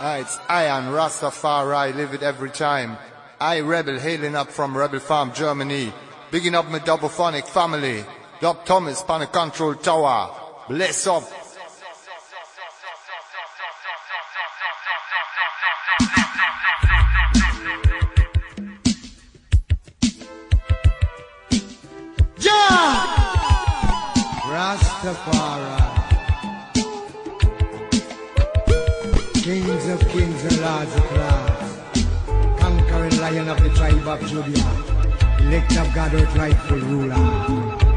Ah, it's I and Rastafari, live it every time. I Rebel, hailing up from Rebel Farm, Germany. Bigging up my double phonic family. Doc Thomas, Pan Control Tower. Bless up. Yeah! Rastafari. of Judah, elect of God, earth rightful ruler.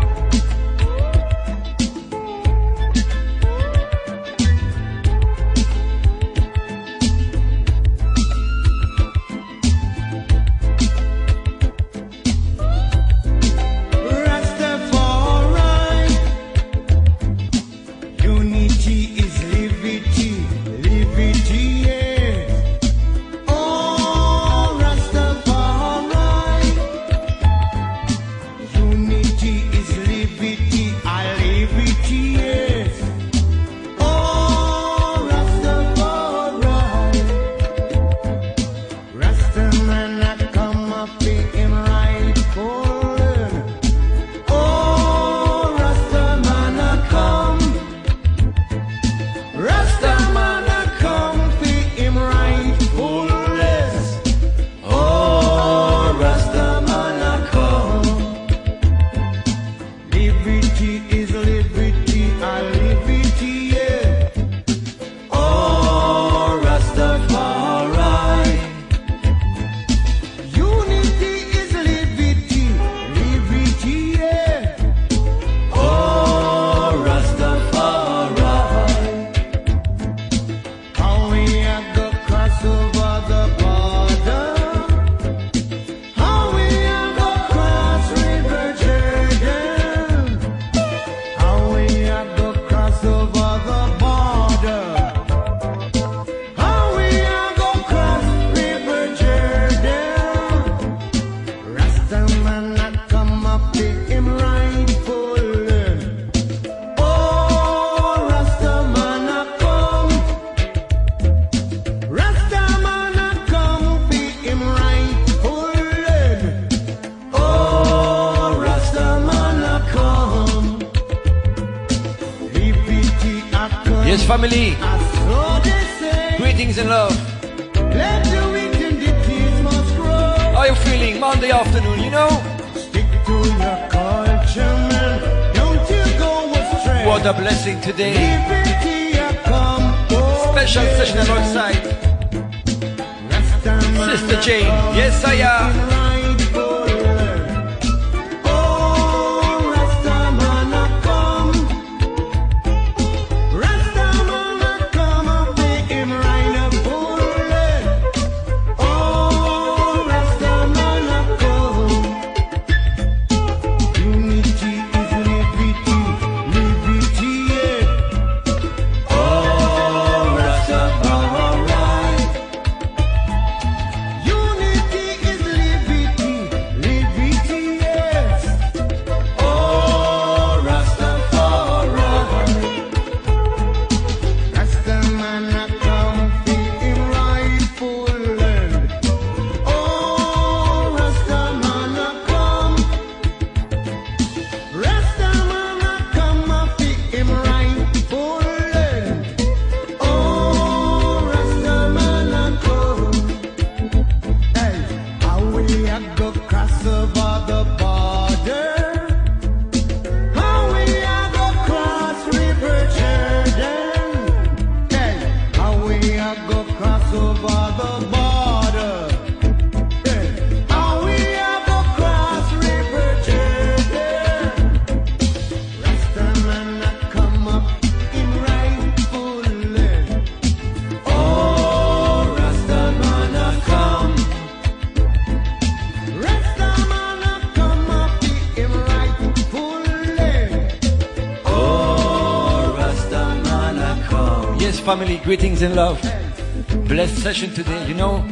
friends in love. Blessed session today, you know.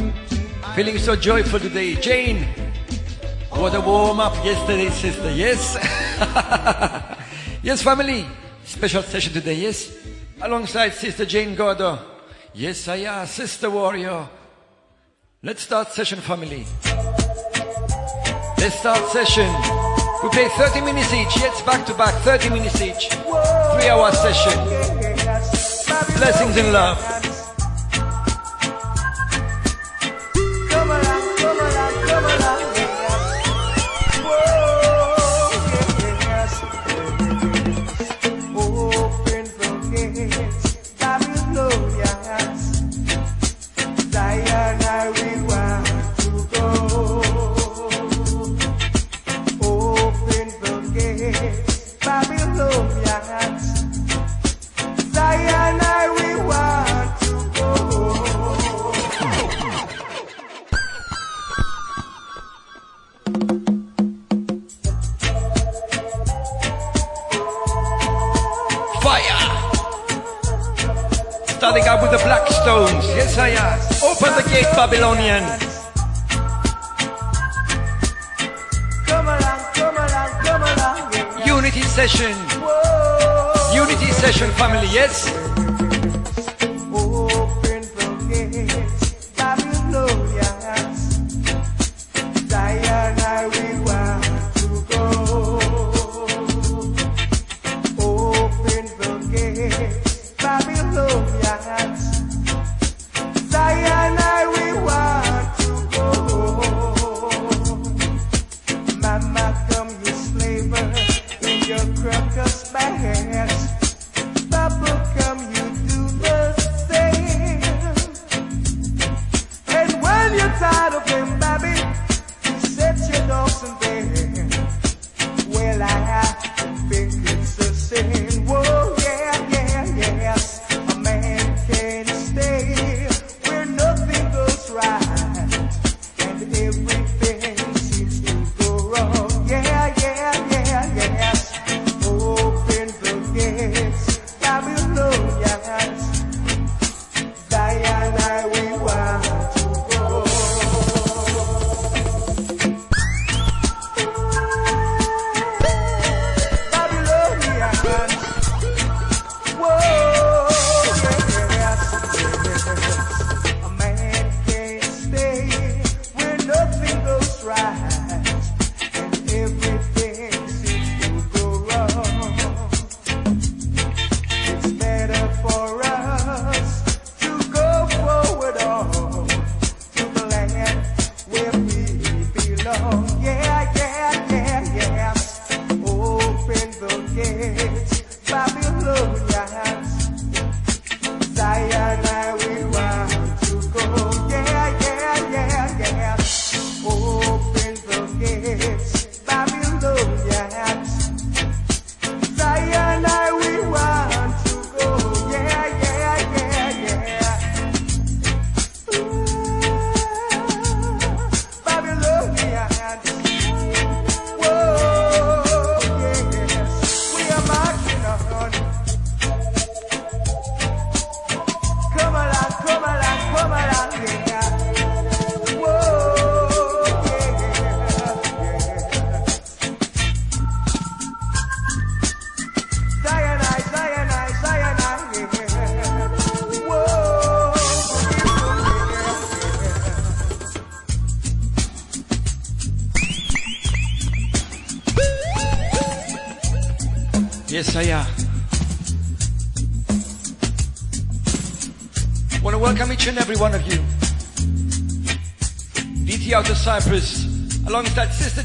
Feeling so joyful today. Jane, what a warm up yesterday, sister. Yes. yes, family. Special session today, yes. Alongside Sister Jane Gordo. Yes, I am, Sister Warrior. Let's start session, family. Let's start session. We play 30 minutes each. Yes, back to back, 30 minutes each. Three hour session. Blessings in love.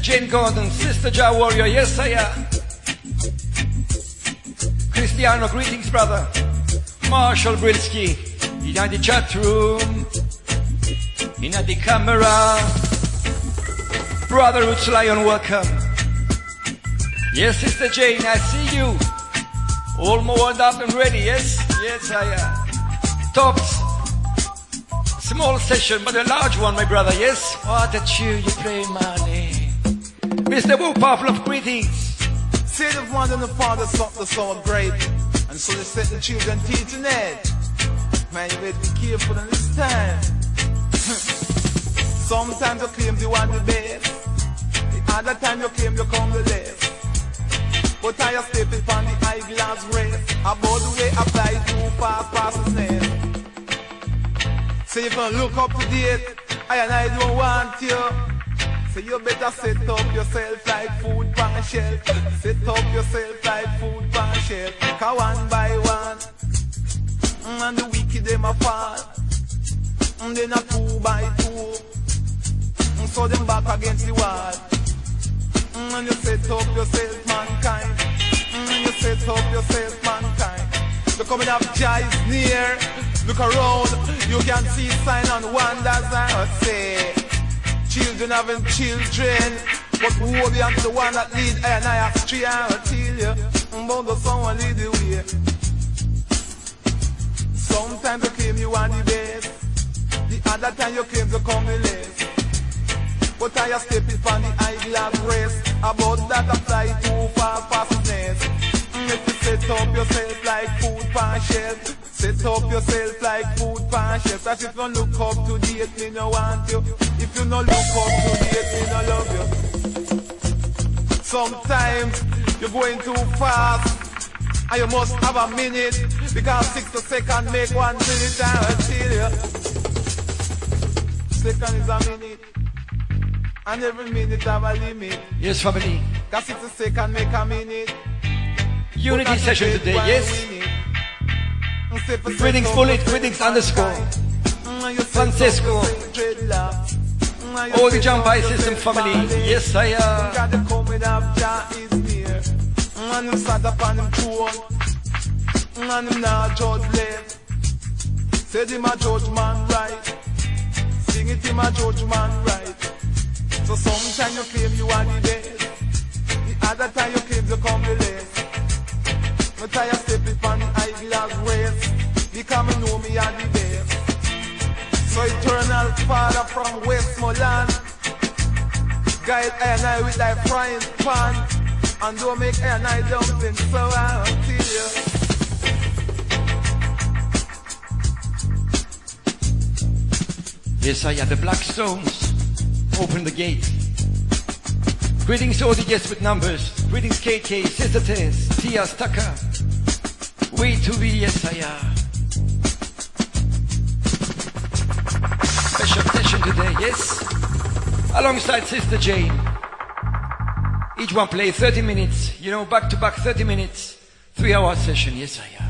Jane Gordon, Sister Jah Warrior, yes I am. Cristiano, greetings brother. Marshall Brilski, in the chat room, in the camera. Brother Roots Lion, welcome. Yes, Sister Jane, I see you. All warmed up and ready, yes? Yes, I am. Tops, small session, but a large one, my brother, yes? What a cheer you play, man. Mr. Wu Pavlov, greetings. See the one and the father stop the soul grave and solicit the children teaching it. Man, you better be careful in this time. Sometimes you claim you want the best, the other time you claim you come the left. But I step it on the eyeglass race, about the way I fly too fast past his name. So you can look up to date, I and I don't want you. So you better set up yourself like food pan shelf. Set up yourself like food pan shelf. Cause one by one, mm, and the wicked them a fall. And then a two by two. Mm, So them back against the wall. Mm, And you set up yourself, mankind. Mm, And you set up yourself, mankind. Look coming up, Jah is near. Look around, you can see sign and wonders. I say, children having children, but who will be the one that lead I and I have astray? I will tell you, about the someone lead the way. Sometimes you claim you are the best, the other time you claim to come the less. But I step it on the eyeglass rest. About that apply too fast fastness. Mm, If you set up yourself like food pan shelf. Set up yourself like food shelf. That's if you look up to date, me no want you. If you no look up to date, me no love you. Sometimes you're going too fast. And you must have a minute. Because six 60 seconds make one minute. I will tell you. Second is a minute. And every minute have a limit. Yes, family. Cause 60 seconds make a minute. Unity session today, yes. we Greetings, Bullet, greetings, underscore. mankind. You set Francisco. up yourself dreadlocks. You All the Jump High System family. Yes, I am. Got the coming up, Jah is near. And him sat up on him. Mm, And him not judge left. Said him a judge man right. Sing it him a judge man right. So sometimes you claim you are the best. The other time you claim you come the less. Me tired stepping on eyeglass race. Because me know me are the best. So eternal father from Westmoreland. Guide and I with thy frying pan. And don't make I and I dumpling so I'll tell you. Yes, I am. The Black Stones. Open the gate. Greetings guests with numbers. Greetings KK, Sister Tess, Tia Stucker. Way to be, yes, I am. Special session today, yes? Alongside Sister Jane. Each one play 30 minutes, you know, back to back 30 minutes. Three hour session, yes, I am.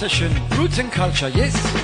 Session, roots and culture, yes?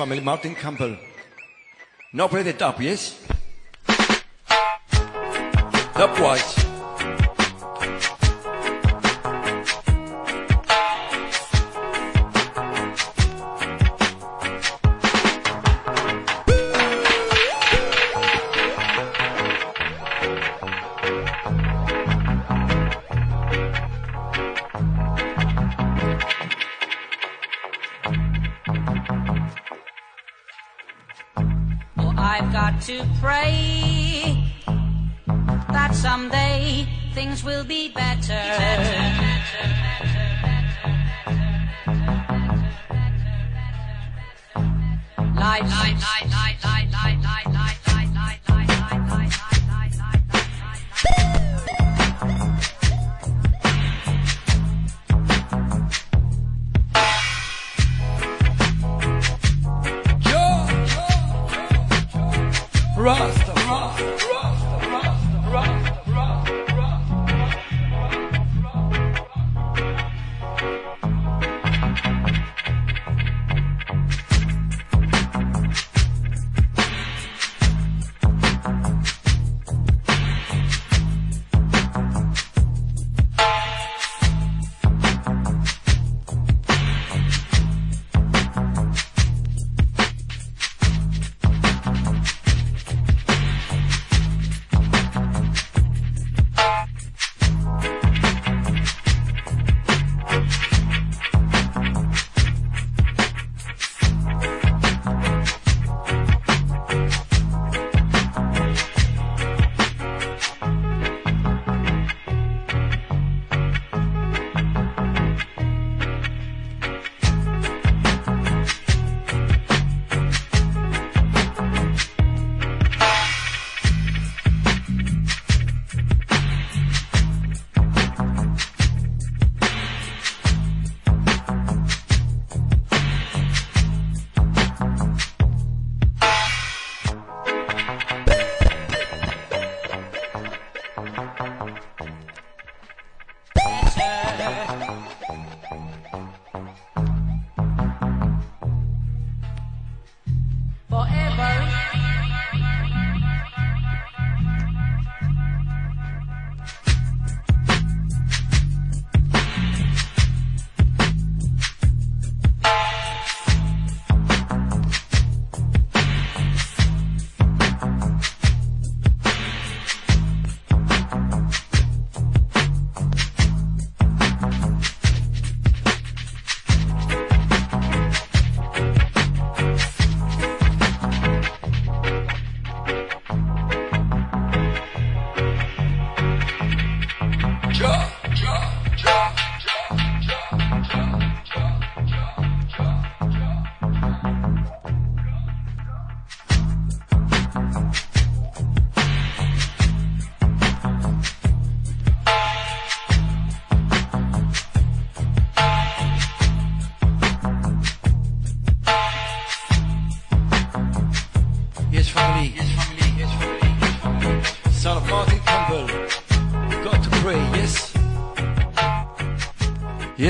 from Martin Campbell. Now play the top, yes? Top wise.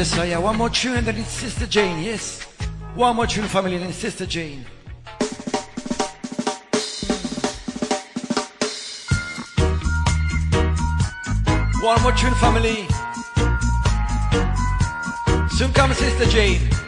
Yes, I have one more tune and then it's Sister Jane, yes. One more tune, family, and then Sister Jane. One more tune, family. Soon comes Sister Jane.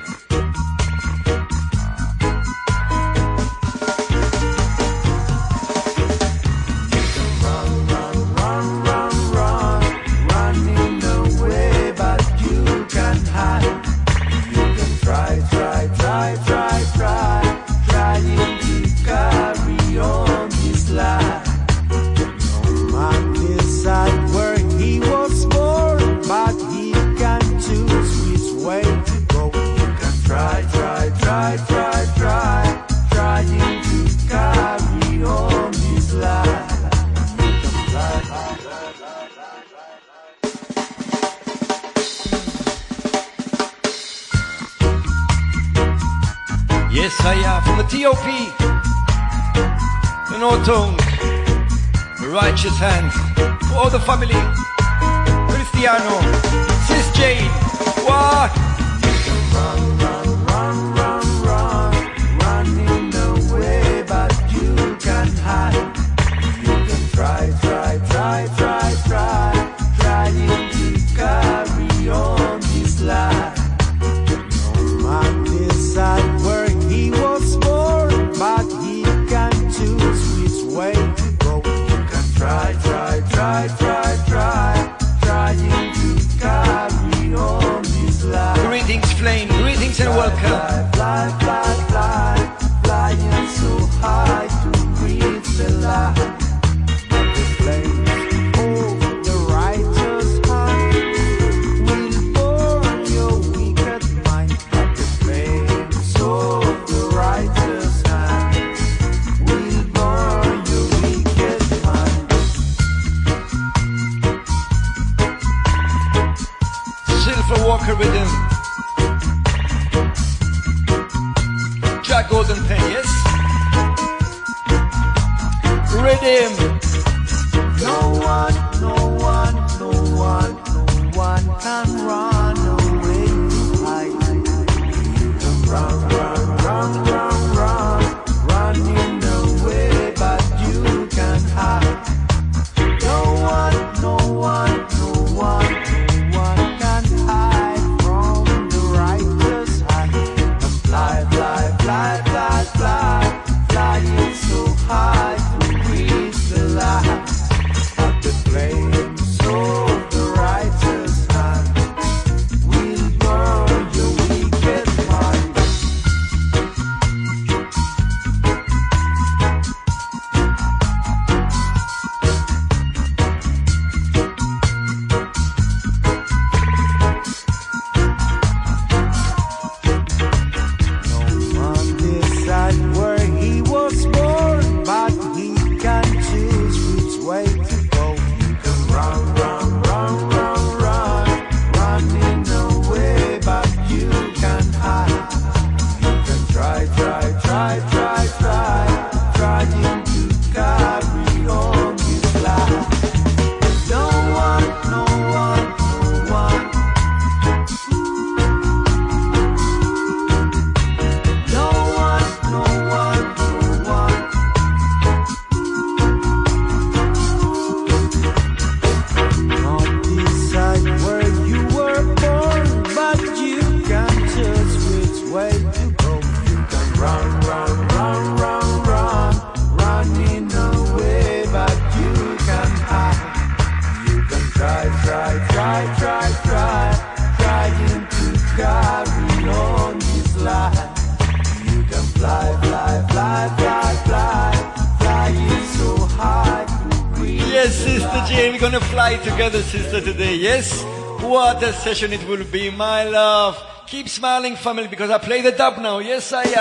What a session it will be, my love. Keep smiling, family, because I play the dub now. Yes, I am.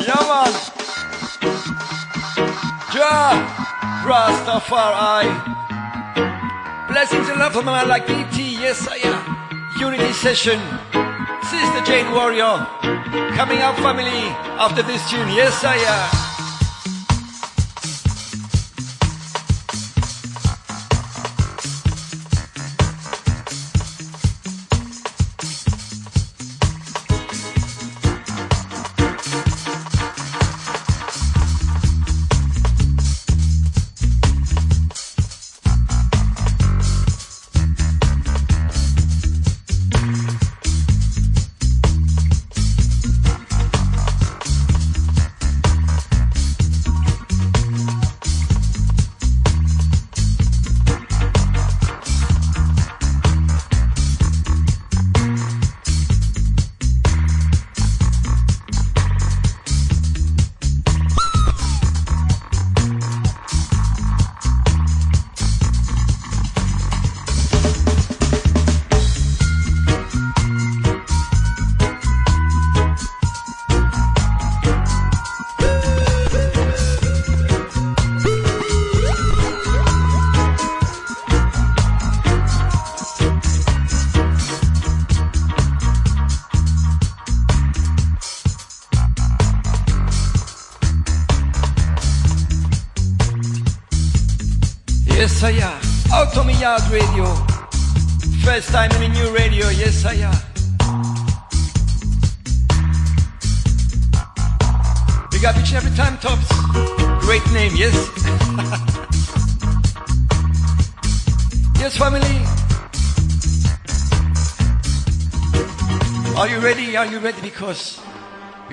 yeah, man. Ja, Rastafari. Blessings and love from my like E.T. Yes, I am. Unity session. Sister Jane Warrior. Coming up, family, after this tune. Yes, I am.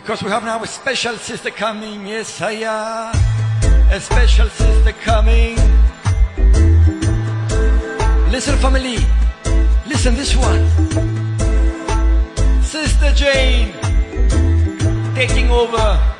Because we have now a special sister coming, yes, I am. A special sister coming. Listen, family. Listen, this one. Sister Jane taking over.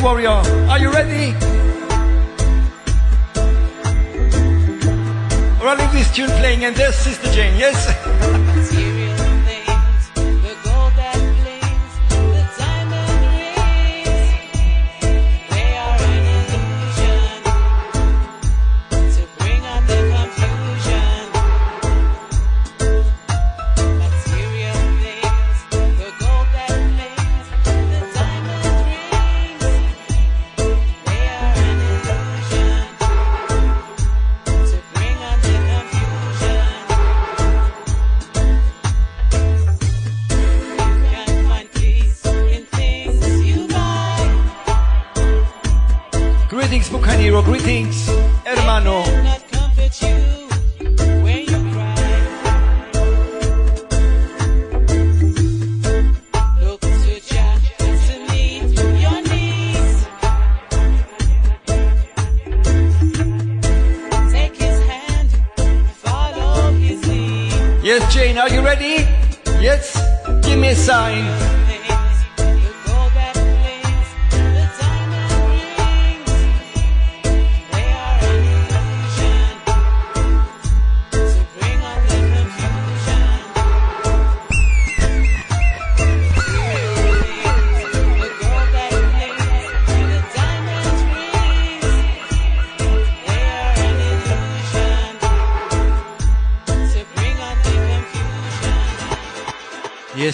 Warrior. Are you ready? Running this tune playing, and there's Sister Jane, yes?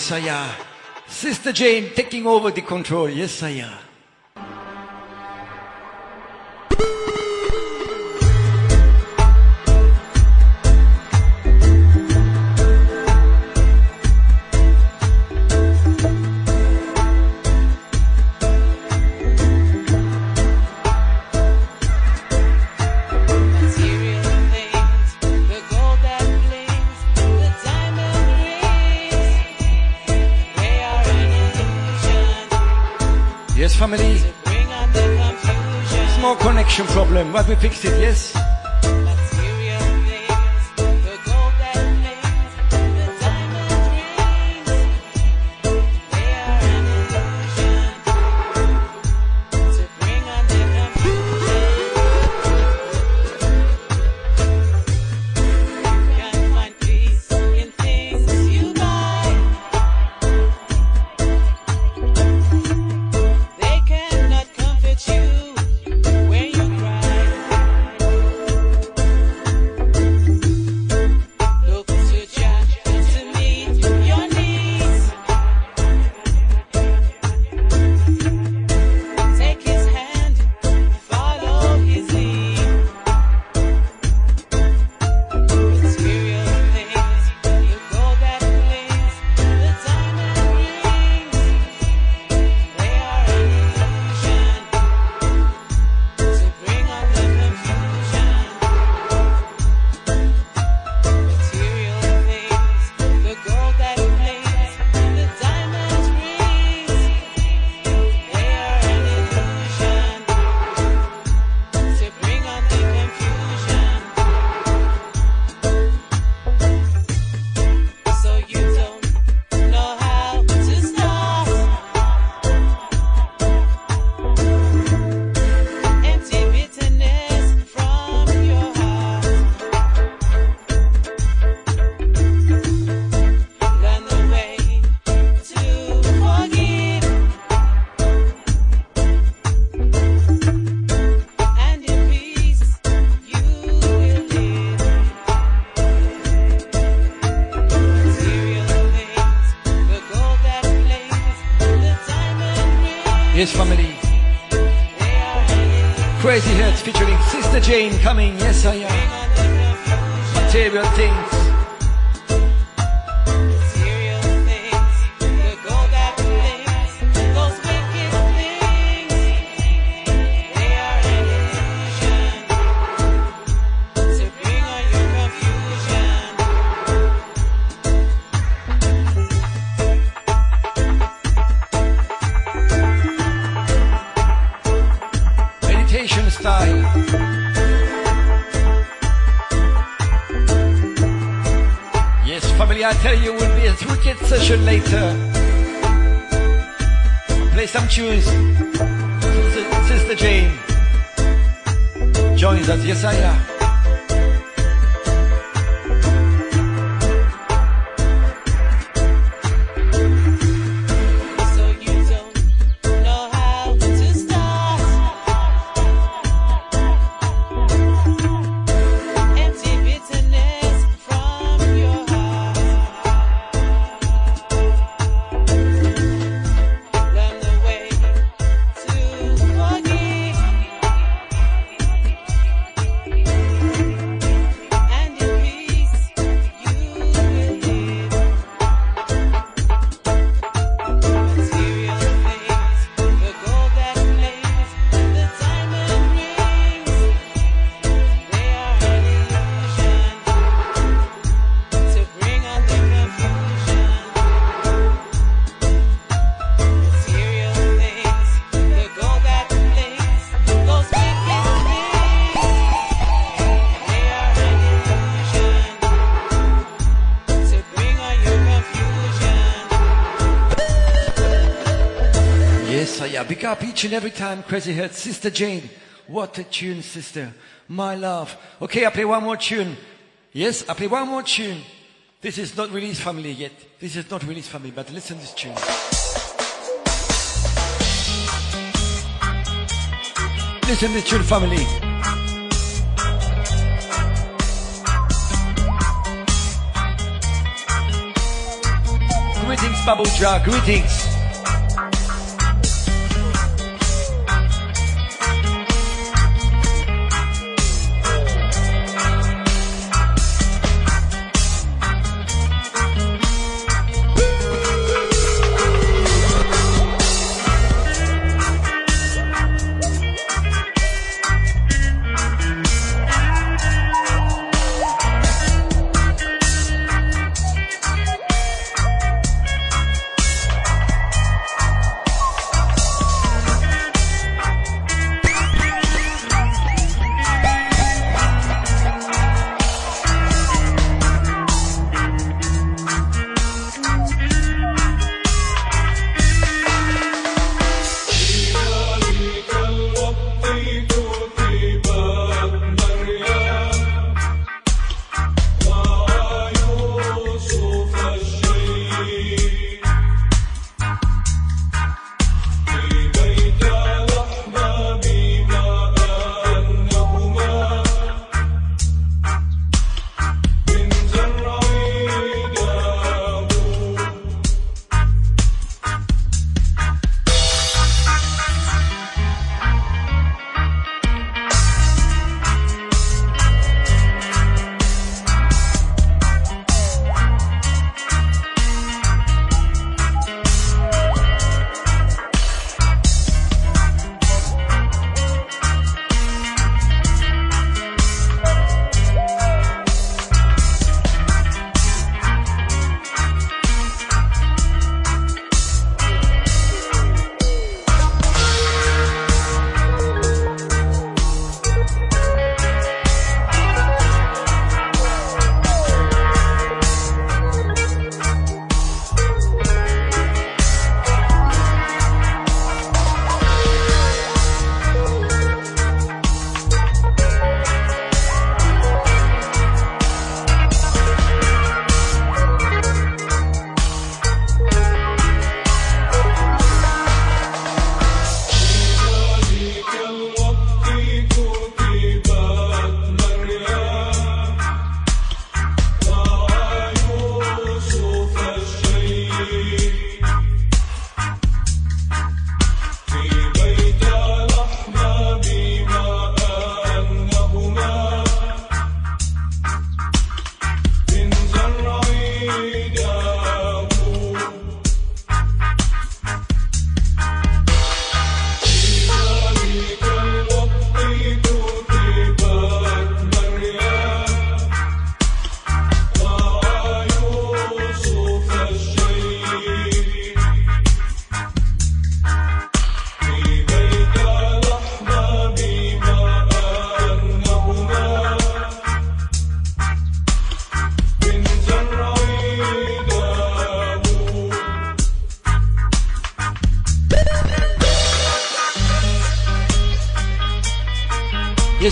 Saya. Sister Jane taking over the control. Yes, I am. problem. We fix it? up each and every time, crazy head. Sister Jane, what a tune, sister. My love. Okay, I play one more tune. Yes, I play one more tune. This is not released family yet. This is not released family, but listen to this tune. Listen to this tune, family. Greetings, bubble jar. Greetings.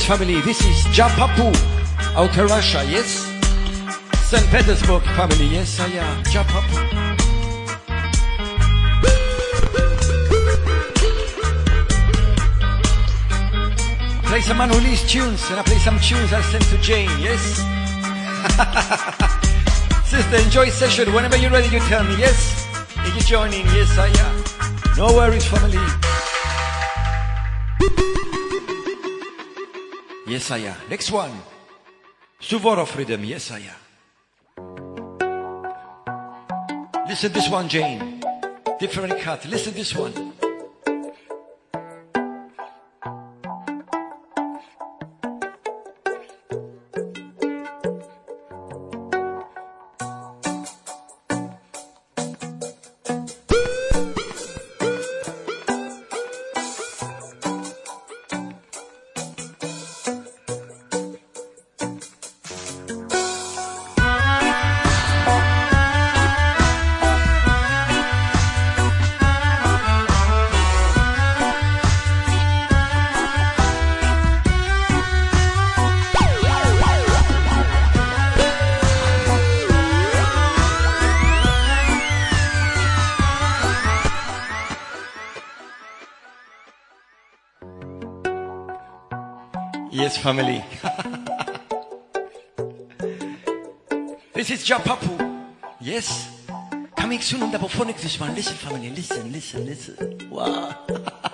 Family, this is Japapu, out of Russia, yes? St. Petersburg family, yes, I am. Japapu. Play some unreleased tunes, and I play some tunes I sent to Jane, yes? Sister, enjoy session. Whenever you're ready, you tell me, yes? And you join in, yes, I am. No worries, family. Yes, I am. Next one. Suvorov Rhythm, yes, I am. Listen this one, Jane. Different cut. Listen this one. Family. this is Japapu. Yes. Coming soon on the Bophonic one. Listen, family. Listen, listen, listen. Wow.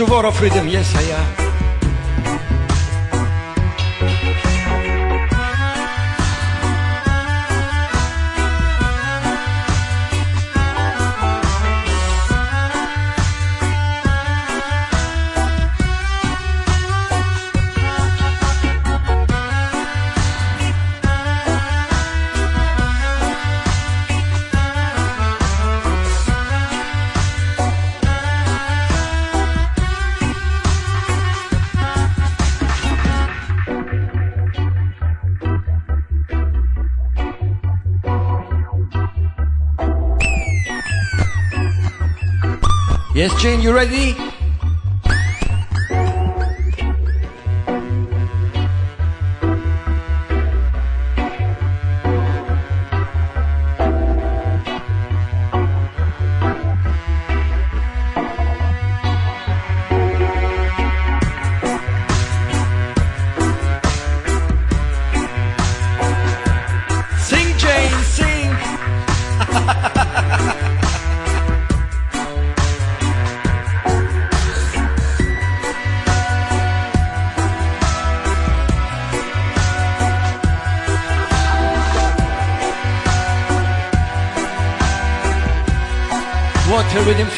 Suvorov Rhythm, yes I am. Yes, Jane, you ready?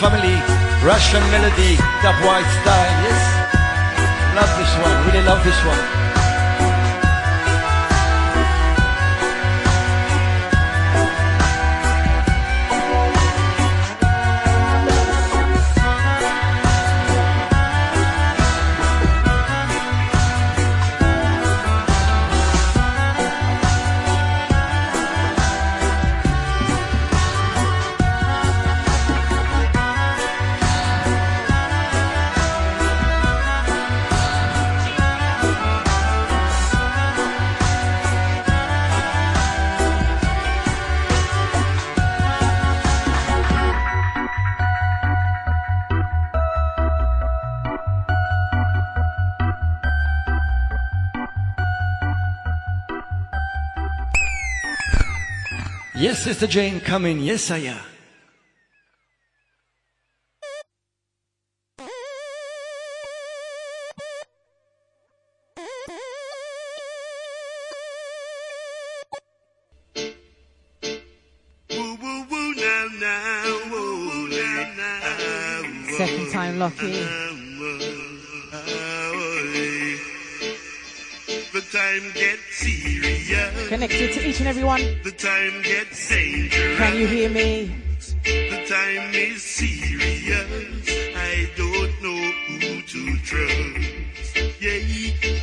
Family, Russian melody, dub white style, yes? Love this one, really love this one. Sister Jane, come in. Yes, I am. The time gets dangerous. Can you hear me? The time is serious. I don't know who to trust. Yeah,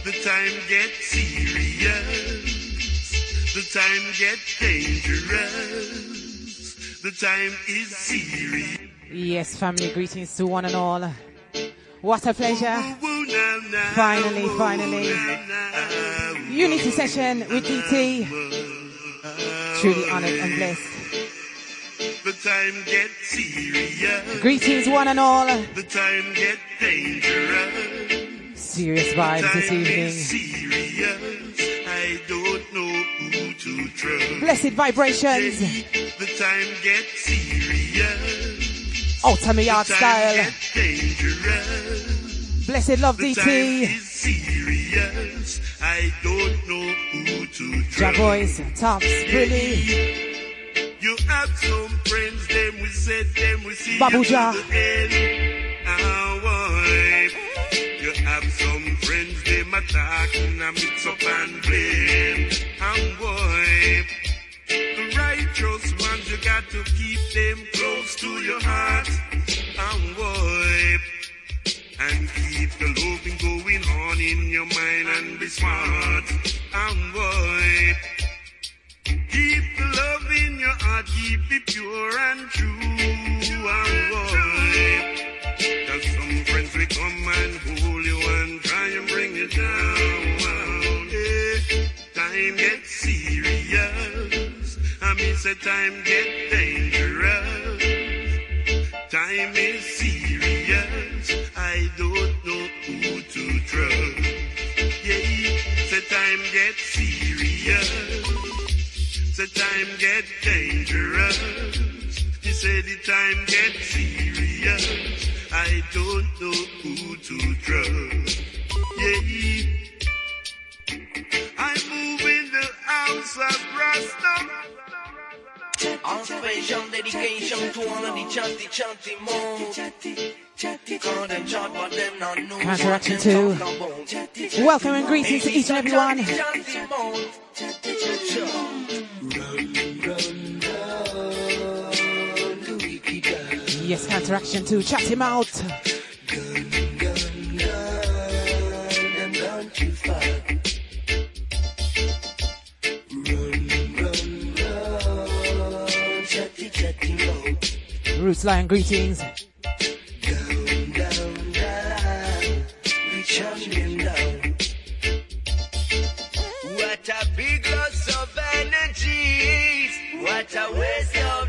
the time gets serious. The time gets dangerous. The time is serious. Yes, family greetings to one and all. What a pleasure. Oh, oh, oh, Woo now now. Finally, finally. Unity session with DT. Truly honored and blessed. The time gets serious. Greetings, one and all. The time gets dangerous. Serious vibes this evening. serious. I don't know who to trust. Blessed vibrations. The time gets serious. Art Time style. Blessed love The DT. I don't know who to Ja trust. boys, tops, really. You have some friends, them we said them we see Babu you to the end. Ah, boy. You have some friends, them attacking and mix up and blame. The righteous ones, you got to keep them close to your heart. And keep the loving going on in your mind and be smart. And boy, Keep the love in your heart, keep it pure and true. And boy, cause some friends will come and hold you and try and bring you down. Yeah. Eh, time gets serious. I mean, say time get dangerous. Time is serious. Trust. Yeah, say time gets serious. The time gets dangerous. He said the time gets serious. I don't know who to trust. Yeah. I move in the house of Rasta. Dedication to all of the chatty chatty mode. Call them chat, but them not know Counteraction two. Welcome and greetings to each and every one. Chatty, chatty mode. Yes, counteraction two. Chat him out. Roots Lion greetings. What a big loss of energies. What a waste of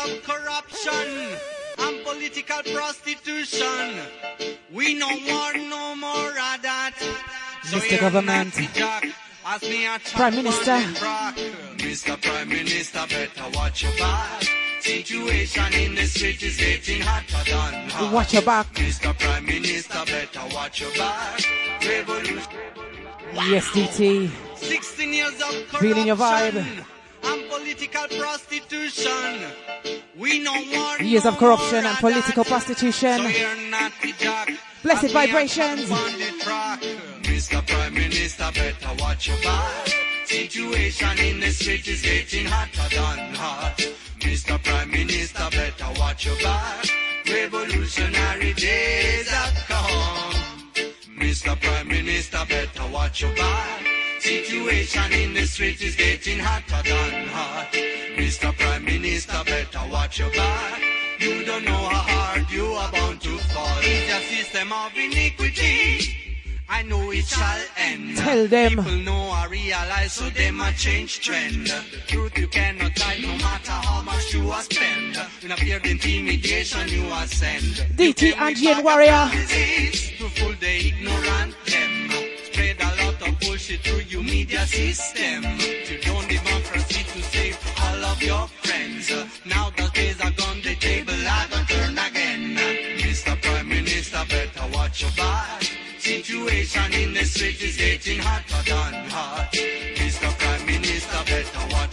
16 of corruption and political prostitution. We no more, no more of that. So Mr. Government. Nazi me a Prime Minister. on the rock. Mr. Prime Minister, better watch your back. Situation in the street is getting hotter than hot. Watch your back. Mr. Prime Minister, better watch your back. Revolution. Yes, DT. 16 years of corruption Feeling your vibe. And political prostitution. We no more. Years no of corruption and political that. prostitution. So you're not the jack. Blessed As vibrations. the track. Mr. Prime Minister, better watch your back. Situation in the street is getting hotter than hot. Mr. Prime Minister, better watch your back. Revolutionary days have come. Mr. Prime Minister, better watch your back. Situation in the street is getting hotter than hot. Mr. Prime Minister, better watch your back. You don't know how hard you are bound to fall. It's a system of iniquity. I know it shall end. Tell them. People know I realize, so them a change trend. Truth you cannot hide, no matter how much you are spend. When I fear the intimidation you are send. DT and Warrior. To fool the ignorant them. Spread a lot of bullshit through your media system. You don't democracy to save all of your friends. Now the days are gone, the table are gonna turn again. Mr. Prime Minister, better watch your back. Situation in the street is getting hotter than hot.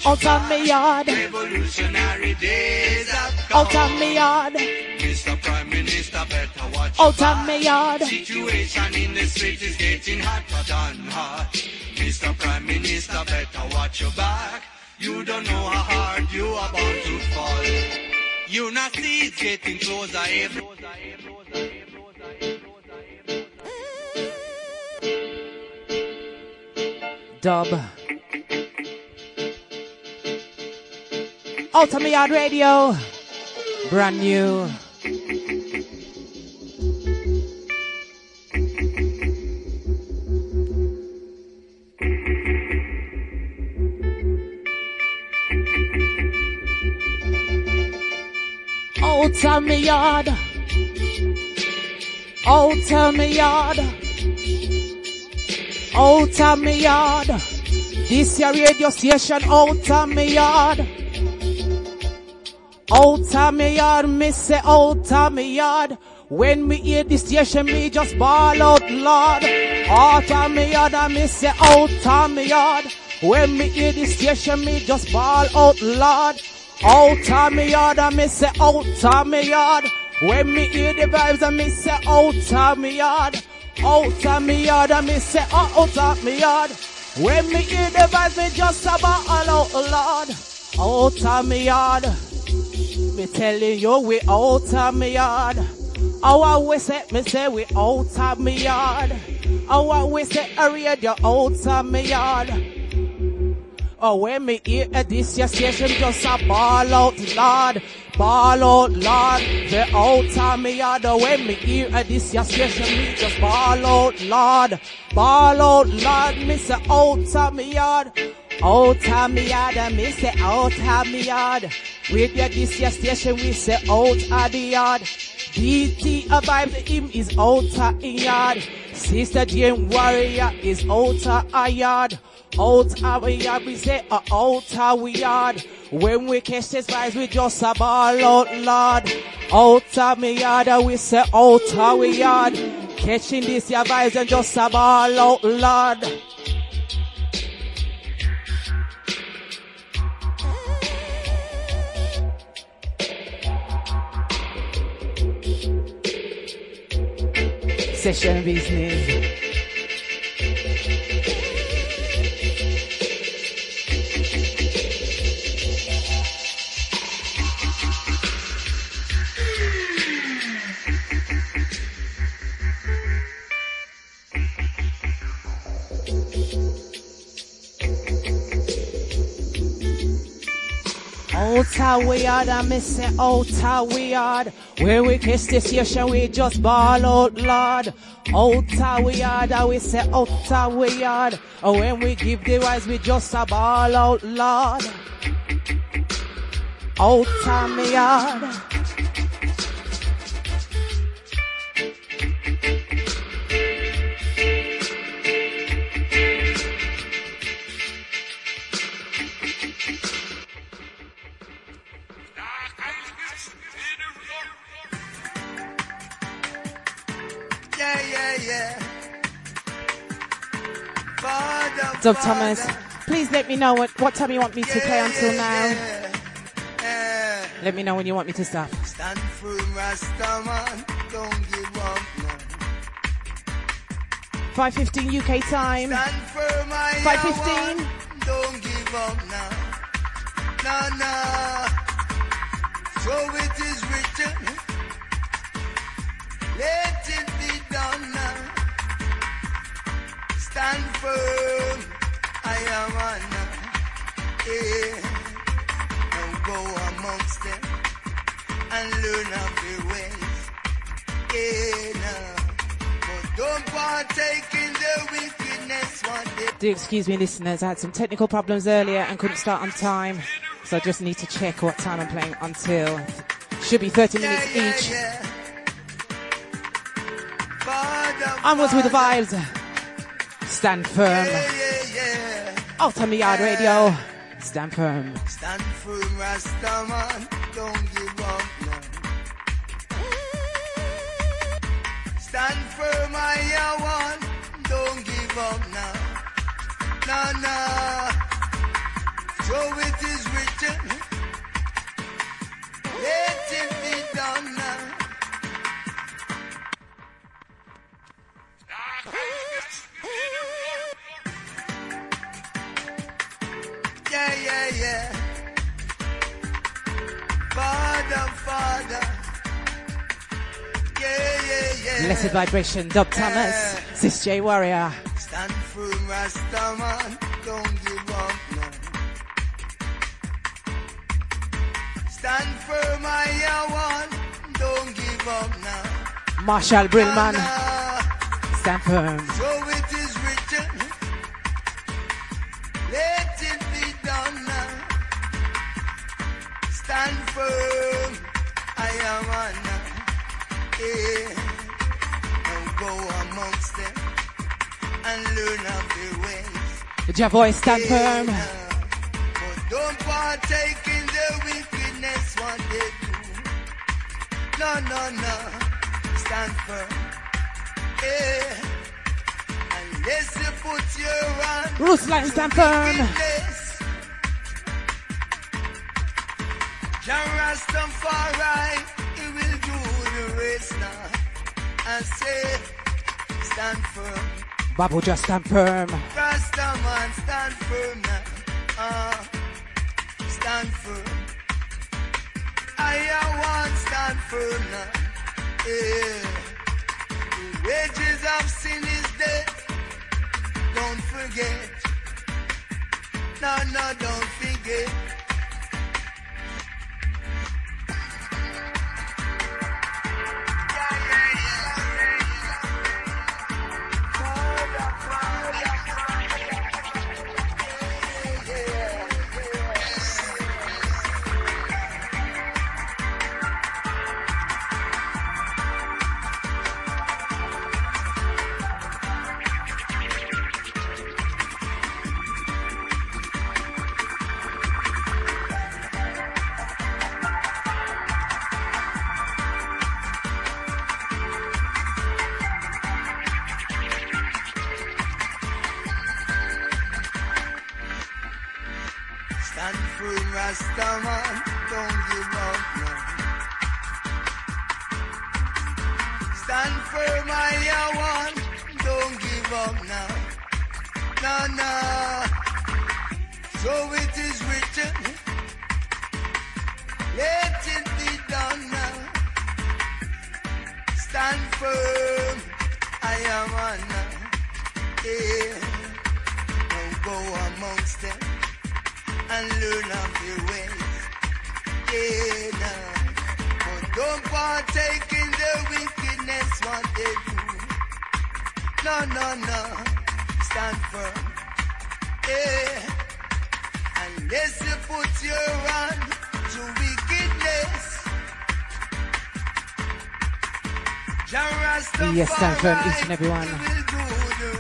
Out of me yard. Revolutionary days have come. Out of me yard. Mr. Prime Minister, better watch Out of me yard. Situation in the street is getting hotter than hot. Mr. Prime Minister, better watch your back. You don't know how hard you are bound to fall. You not see it's getting closer every. Dub. Me yard radio. Brand new. Oh, out of me yard. Oh, out of me yard. Oh, out of me yard. This your radio station out of me yard. Out of me yard, me say out of me yard. When me hear the station, me just ball out loud. Out of me yard, and me say out of me yard. When me hear the station, me just ball out loud. Out of me yard, and me say out of me yard. When me hear the vibes, and me say out of me yard. Out of me yard, and me say out of me yard. When me hear the vibes, me just a ball out loud. Out of me yard. Me telling you we out of me yard. Oh, I we say, me say we out of me yard. Oh, I we say a radio out of me yard. Oh, when me hear at this your station, just a ball out loud, ball out loud. The out of me yard. Oh, when me hear at this your station, me just ball out loud, ball out loud. Me say out of me yard. Out of yard, and me say out of yard. With your this your station, we say out of the yard. DT a vibe, him is oh, of the yard. Sister Jane Warrior is of a yard. Of a yard, we say out of we yard. When we catch this vibes, we just a ball out loud. Out of oh, me yard, we say of we yard. Catching this your vibes and just a ball out loud. Session business. Out how we yard, I miss it out how we yard. When we kiss the shall we just ball out loud. Out how we yard, I we say out how we yard. And when we give the wise, we just a ball out loud. Out how me yard. Doug Thomas, please let me know what, what time you want me to play until now. Let me know when you want me to stop. Stand firm, Rastaman. Don't give up, no. 5.15 UK time. Stand firm, I 5.15. Don't give up now. No, no. So it is written. Stand firm. I am on. Yeah. Now go amongst them and learn of their ways. Yeah, now. But don't partake in their wickedness one day. Do excuse me, listeners. I had some technical problems earlier and couldn't start on time. So I just need to check what time I'm playing until. Should be 30 minutes yeah, each. yeah. Father, Onwards with the vibes. Stand firm. Yeah, yeah, yeah. Yard radio. Stand firm. Stand firm, Rastaman. Don't give up now. Stand firm, I one. Don't give up now. No, no. So it is written. Let it be done Yeah, yeah, yeah. Blessed vibration. Dub Thomas. Sis J Warrior. Stand firm, Rastaman. Don't give up now. Stand firm, I one. Don't give up now. Marshall Brillman. Stand firm. So it is written. Let it be done now. Stand firm. I am on now. Yeah. Now go amongst them and learn of their ways. Your voice, stand Yeah, firm. But don't partake in their wickedness, what they do. No, no, no. Stand firm. Yeah. Unless you put your hand Line, stand firm. wickedness. Jah Rastafari, he will do the race now. I say, stand firm. Babu just stand firm. Rastaman, stand firm now. Uh, stand firm. I want stand firm now. Yeah. The wages of sin is death. Don't forget. No, no, don't forget.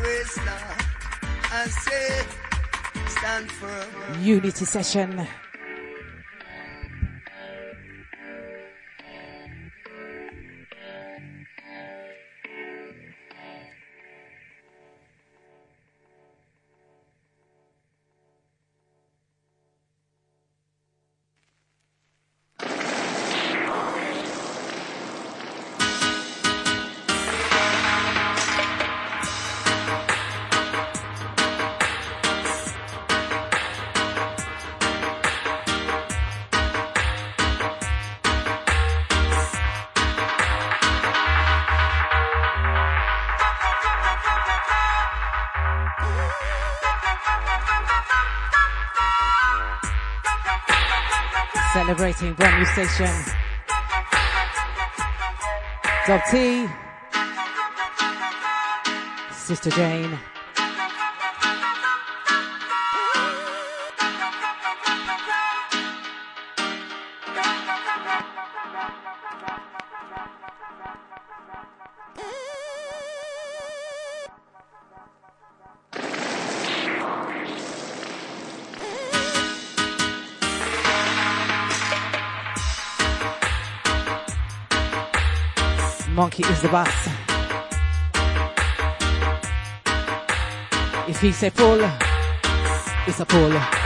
Race now. I say, stand firm. Unity session. Celebrating brand new station. Dub T. Sister Jane. Is the boss. If he say pull, it's a pull.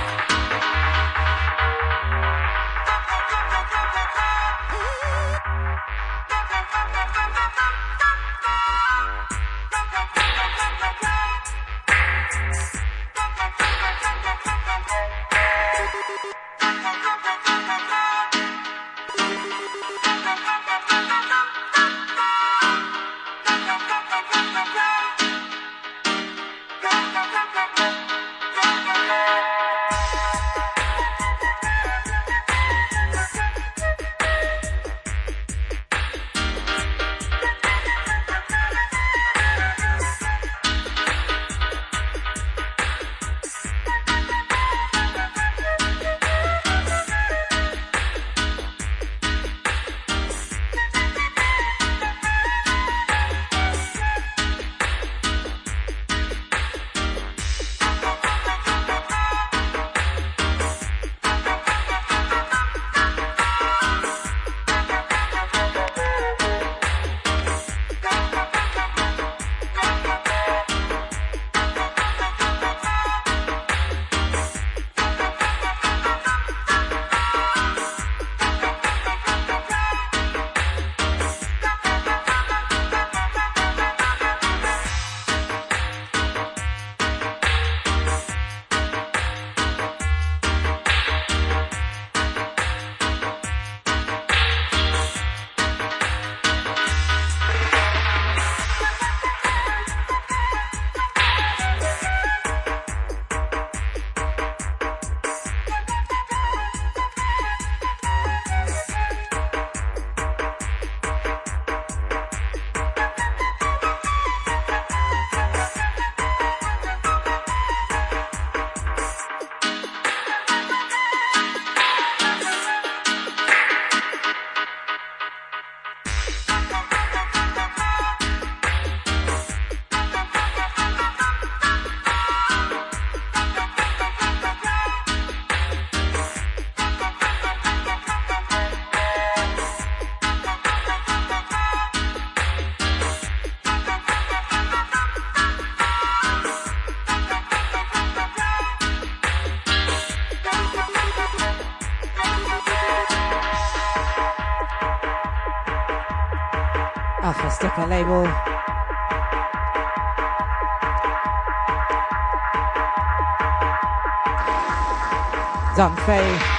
Done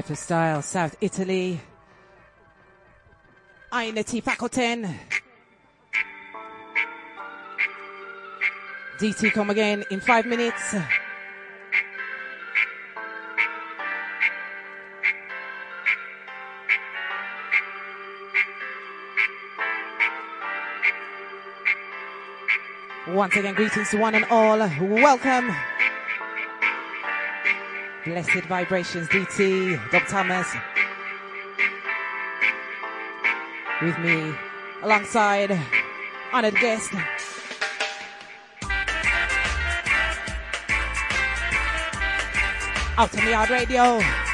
Stepper Style, South Italy. Aineti Pacoten. DT come again in five minutes. Once again, greetings to one and all. Welcome. Blessed vibrations, DT, Doc Thomas. With me, alongside honored guest. Outta Mi Yard Radio.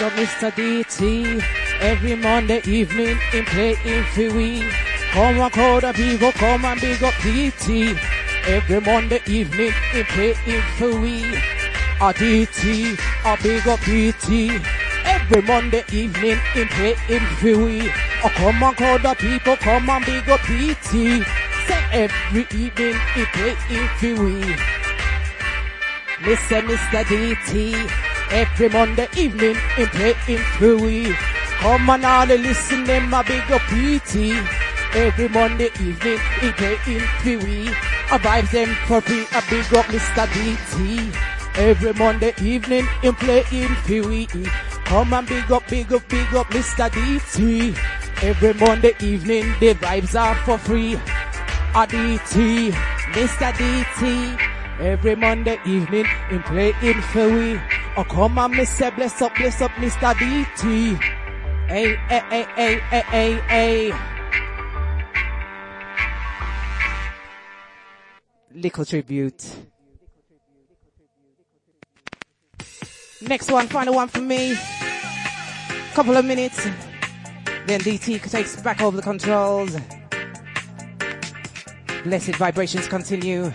Big up Mr. DT. Every Monday evening in playing for we. Come on, call the people, come and big up DT. Every Monday evening in playing for we. A DT, a big up DT. Every Monday evening in playing for we. Oh, come on, call the people, come and big up DT. Say every evening in playing for we. Mr. Mr. DT. Every Monday evening in playing we. Come on all listen them a big up PT. Every Monday evening in playing we. I vibes them for free a big up Mr. DT. Every Monday evening in playing we. Come and big up, big up, big up Mr. DT. Every Monday evening the vibes are for free. A DT, Mr. DT. Every Monday evening in playing we. Oh, come on, me say bless up, bless up, Mr. DT. Hey, hey, hey, hey, hey, hey, hey. Little tribute. Next one, final one for me. Couple of minutes. Then DT takes back over the controls. Blessed vibrations continue.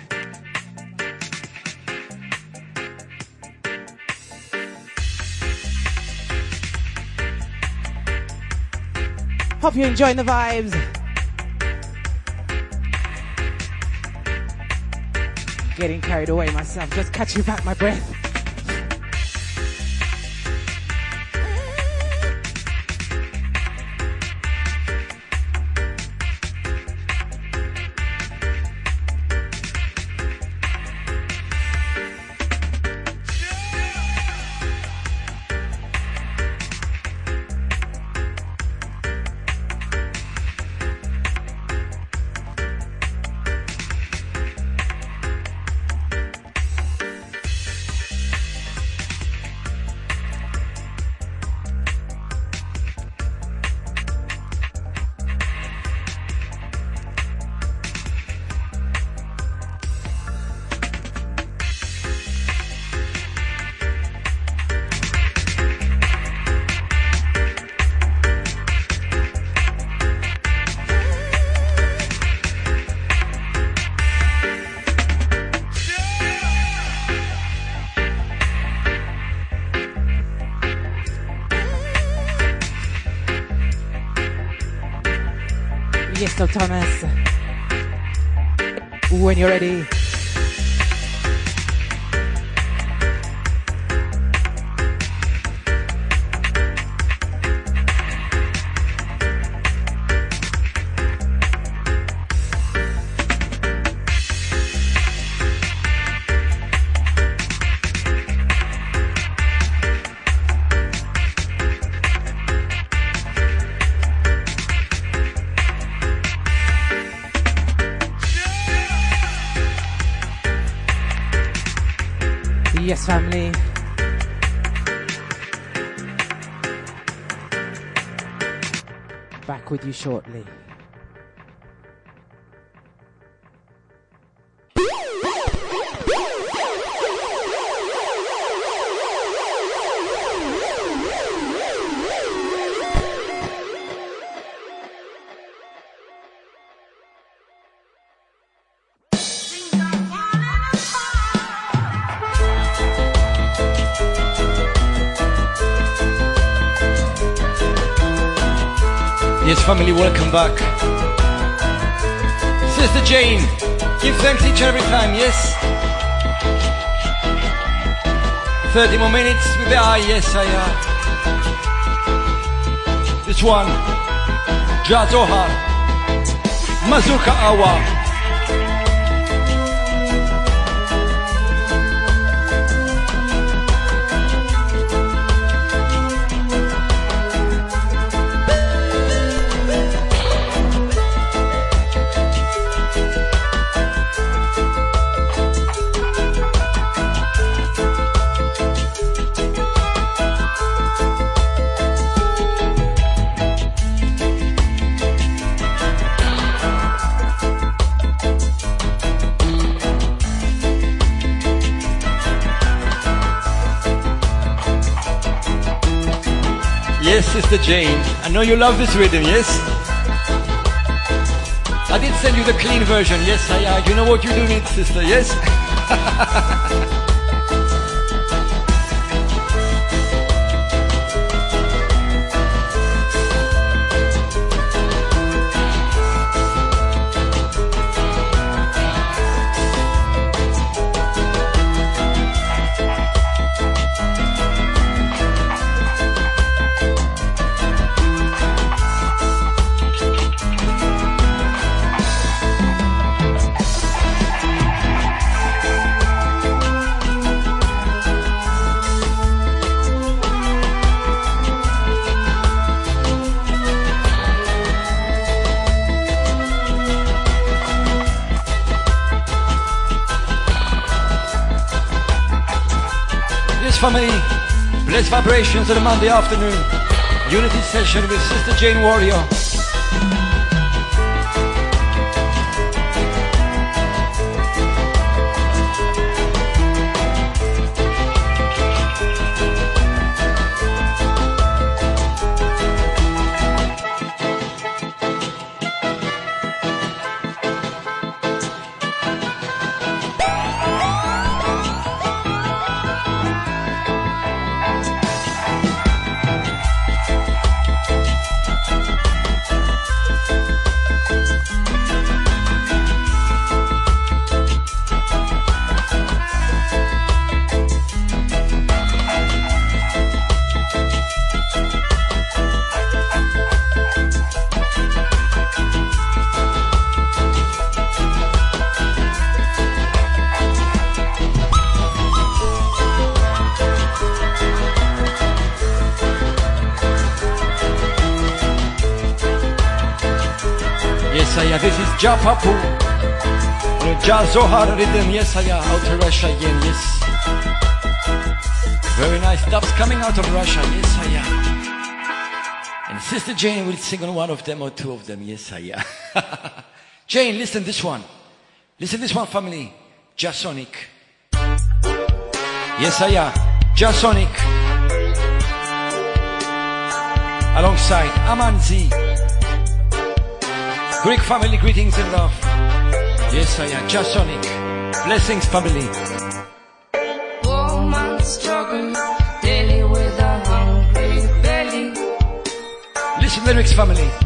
Hope you're enjoying the vibes. Getting carried away myself, just catching back my breath. Thomas. When you're ready. You shortly. Yes, family, welcome back. Sister Jane, give thanks each and every time, yes? 30 more minutes with the eye, yes, I uh, This one, Jazz Ohar, Mazuka Awa. Sister Jane. I know you love this rhythm, yes? I did send you the clean version, yes, I, uh, you know what you're doing, sister, yes? family. Blessed vibrations on a Monday afternoon. Unity session with Sister Jane Warrior. I This is Japapu. On a Jazz Zohar rhythm. Yes, I uh, Out of Russia. Yes. Very nice stuff's coming out of Russia. Yes, I am. And Sister Jane will sing on one of them or two of them. Yes, I uh. am. Jane, listen this one. Listen this one, family. Jasonic. Yes, I am. Jasonic. Alongside Amanzi. Greek family greetings and love. Yes, I am. Jasonic. Blessings, family. Woman struggle daily with a hungry belly. Listen, lyrics, family.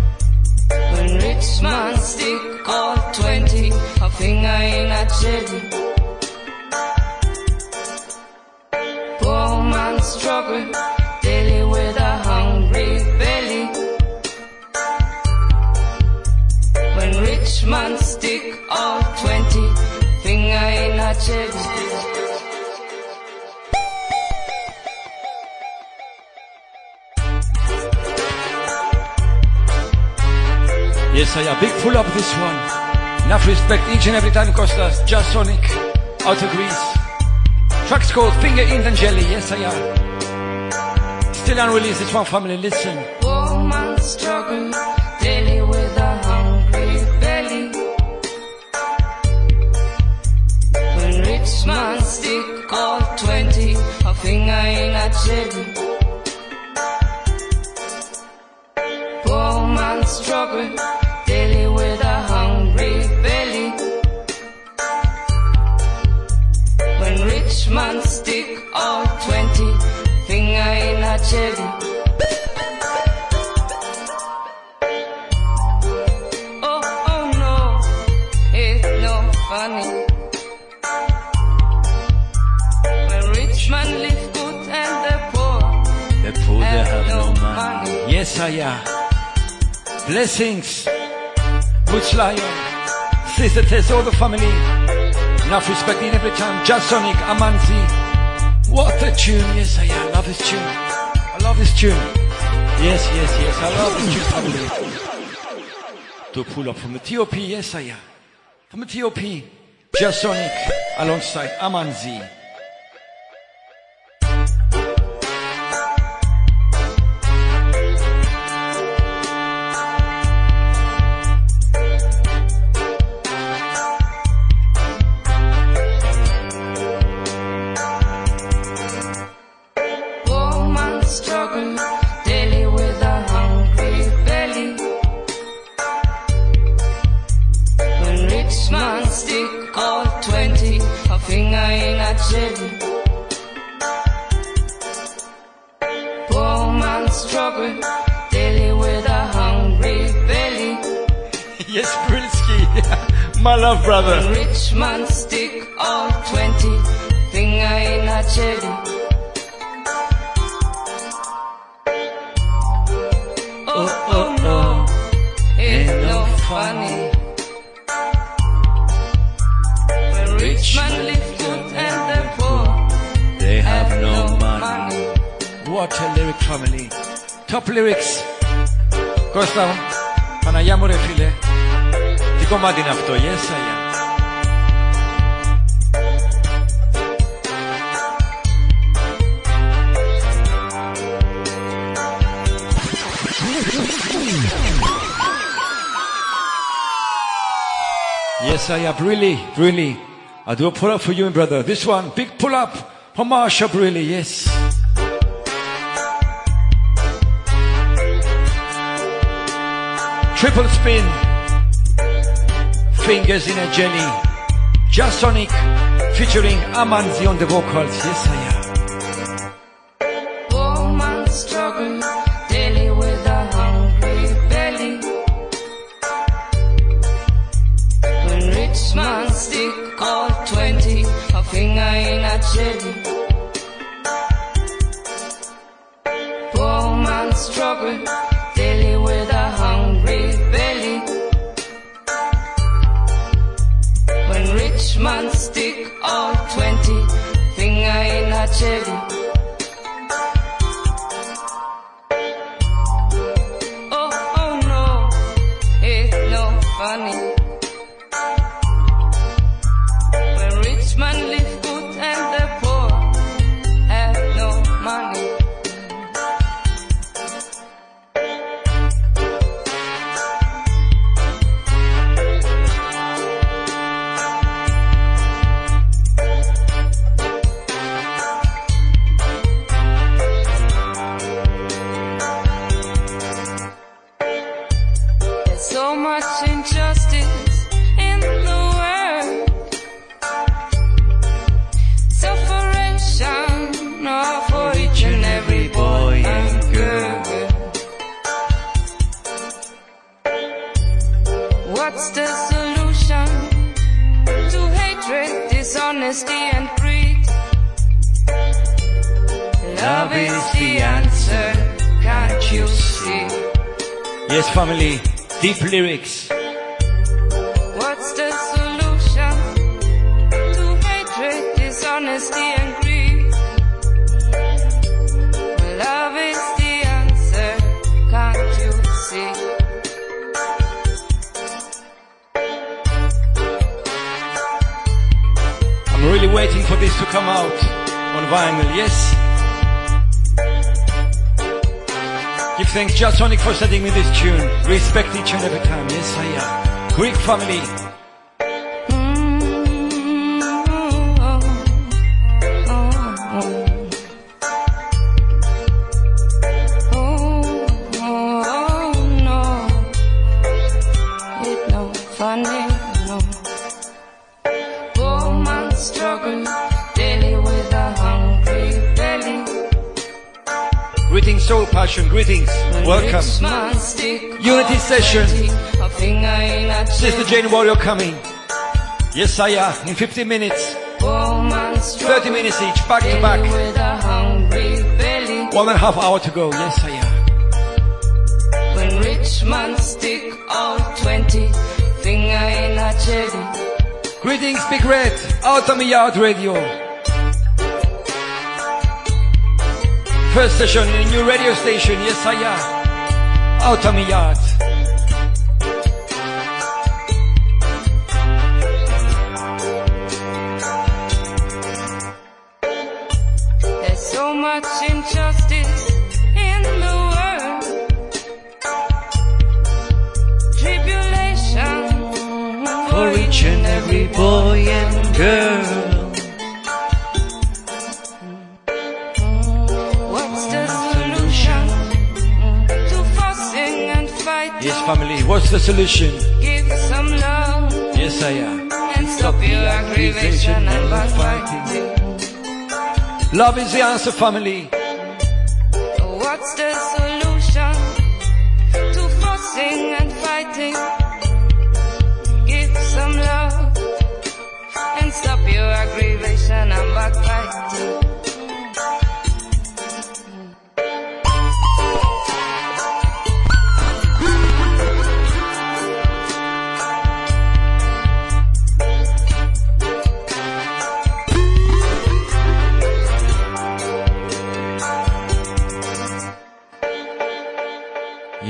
I am. Big pull up this one. Enough respect each and every time, Costas. Jasonic. Out of Greece. Tracks called Finger in the Jelly. Yes, I am. Still unreleased. This one, family. Listen. Poor man struggle daily with a hungry belly. When rich man stick all 20, a finger in a jelly. Poor man struggle am. Blessings. Butch Lion. Sister Tess, all the family. Enough respect in every time. Jasonic, Amanzi. What a tune. Yes, I love this tune. I love this tune. Yes, yes, yes. I love this tune, family. To pull up from the TOP. Yes, I am. From the TOP. Jasonic alongside Amanzi. my love brother. Rich man stick all twenty, thing I in a cherry. Oh oh oh, oh, oh. ain't no funny. A rich man lives good and the poor, they have no money. What a lyric family. Top lyrics. Costa, Panayamure File κομμάτι είναι αυτό, yes I am. Yes, I am. Really, really. I do a pull up for you, brother. This one, big pull up for Marsha, really. Yes. Triple spin. Fingers in a jelly. Jasonic featuring Amanzi on the vocals. Yes, I am. Yes, family. Deep lyrics. What's the solution to hatred, dishonesty, and greed? Love is the answer, can't you see? I'm really waiting for this to come out on vinyl. Yes. Give thanks, Jasonic, for sending me this tune. Respect each and every time. Yes, I am. Greek family. Greetings, Soul Greetings. Welcome. Rich man stick Unity session. 20, A finger in a Sister. Jane Warrior coming. Yes, I am. In 15 minutes. Poor man struggle 30 minutes each, back to back. with a hungry belly. One and a half hour to go. Yes, I am. When rich man stick out 20, finger in a jelly. Greetings, Big Red. Outta Mi Yard radio. First session in new radio station. Yes, I am. Out of my yard. What's the solution? Give some love Yes, I am. and stop your aggravation and backbiting. Love is the answer, family.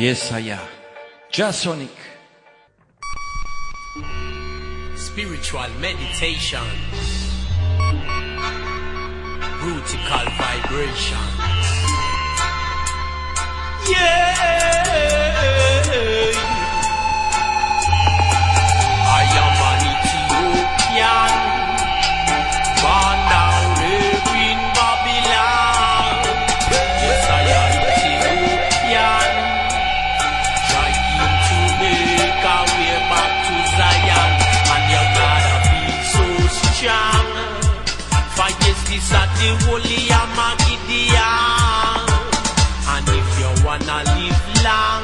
Yes, I am. Jasonic. Spiritual meditation. Rutical vibration. Yeah. I am an Ethiopian. The holy Amagidian. And if you wanna live long,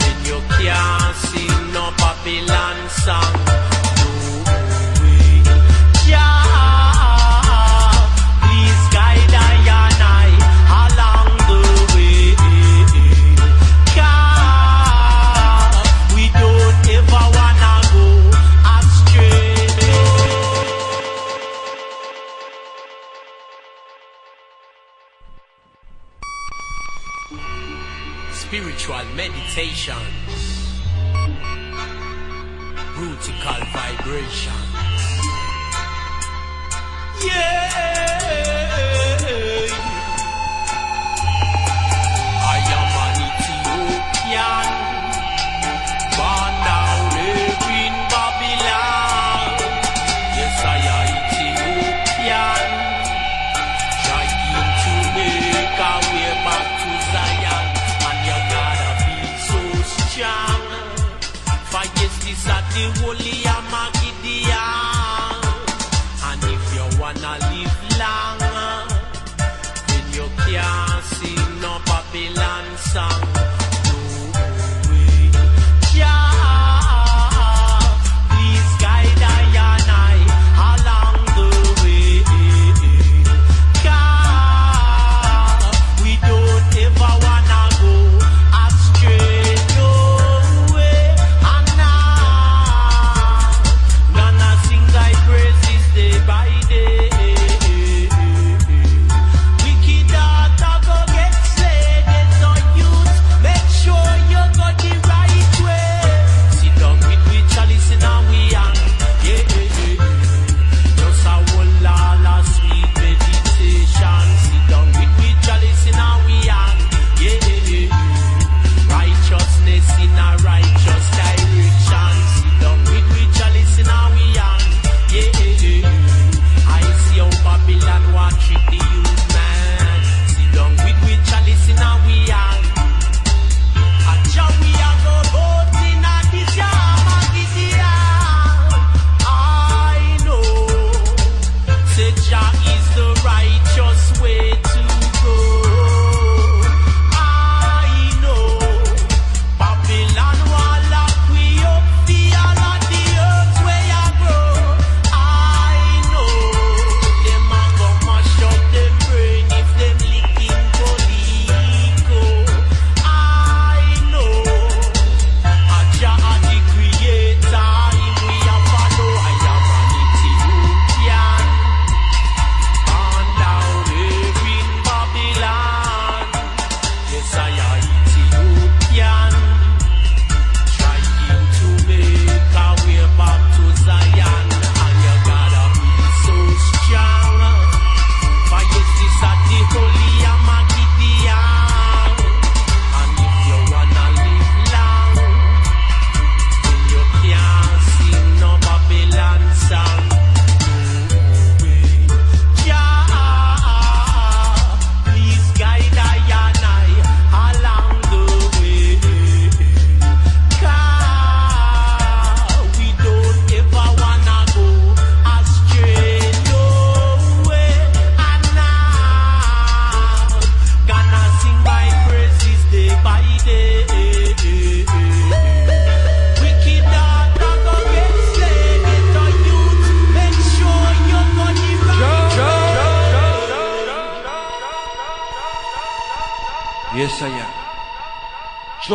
then you can't sing no Babylon song.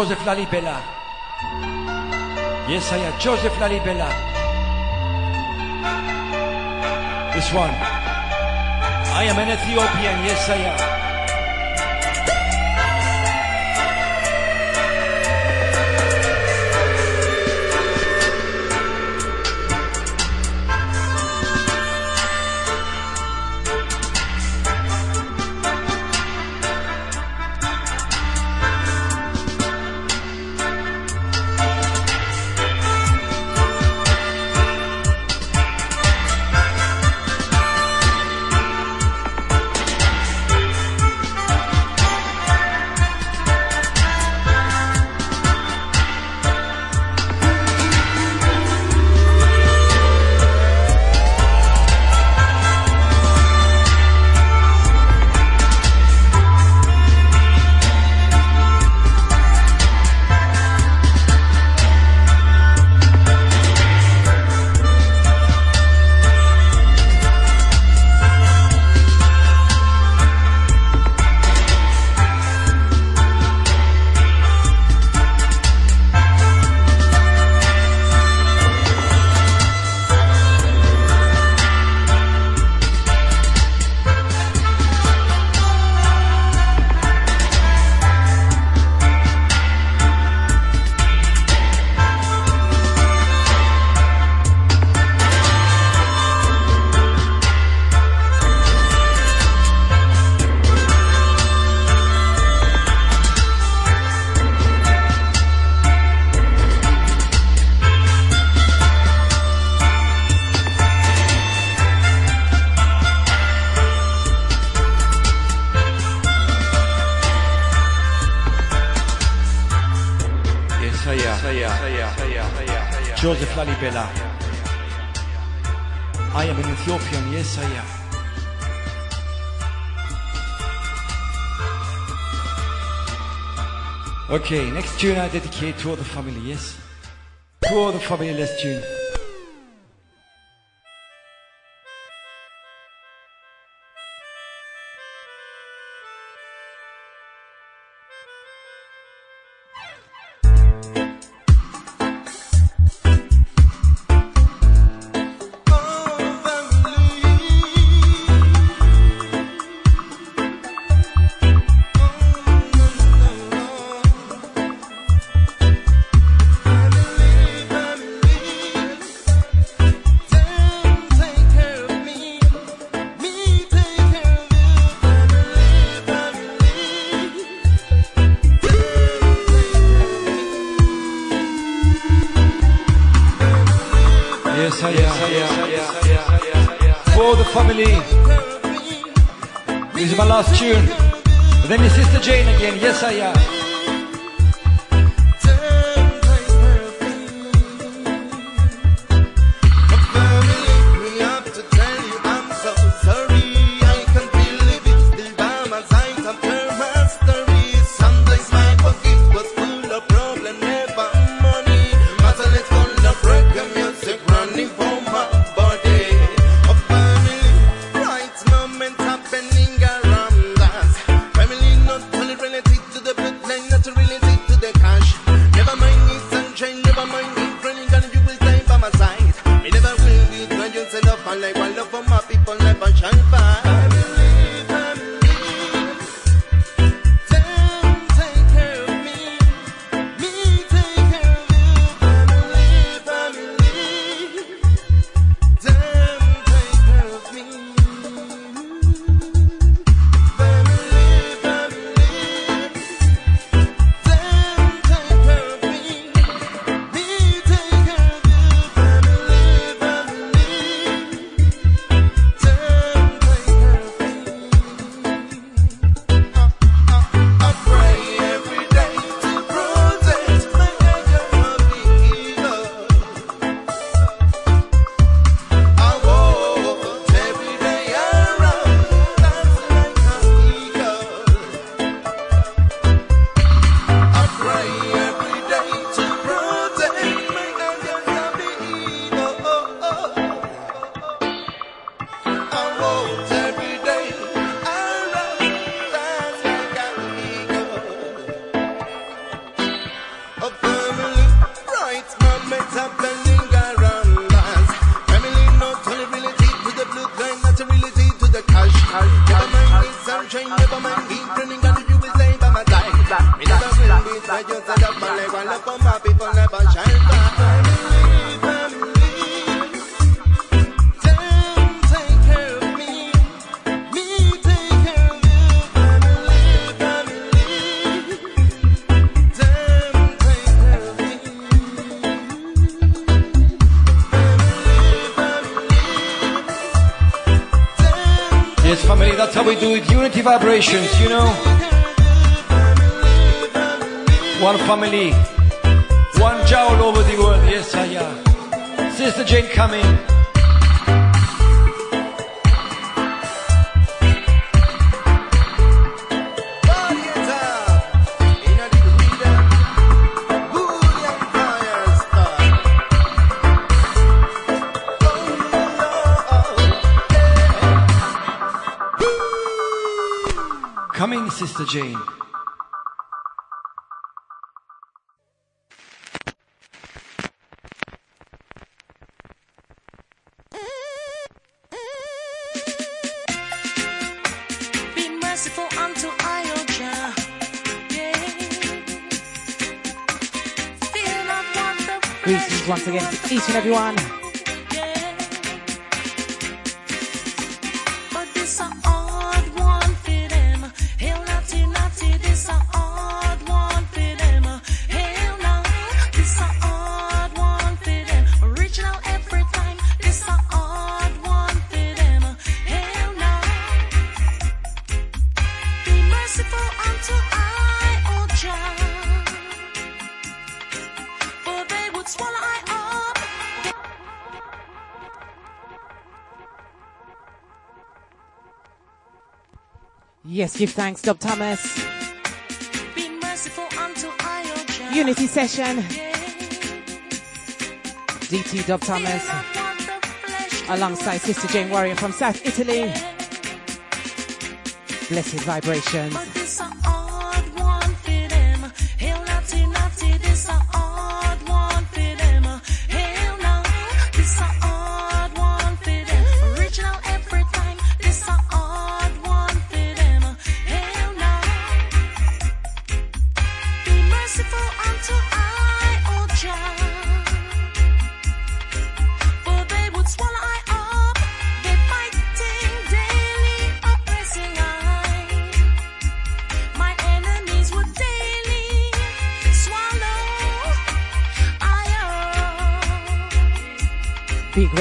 cose da libertà. Okay, next tune I dedicate to all the family, yes? To all the family, let's tune. Ponle igual los bomba, ponle pa' patience, you know. Give thanks, Dob Thomas. Unity session. DT Dob Thomas. Alongside Sister Jane Warrior from South Italy. Blessed vibrations.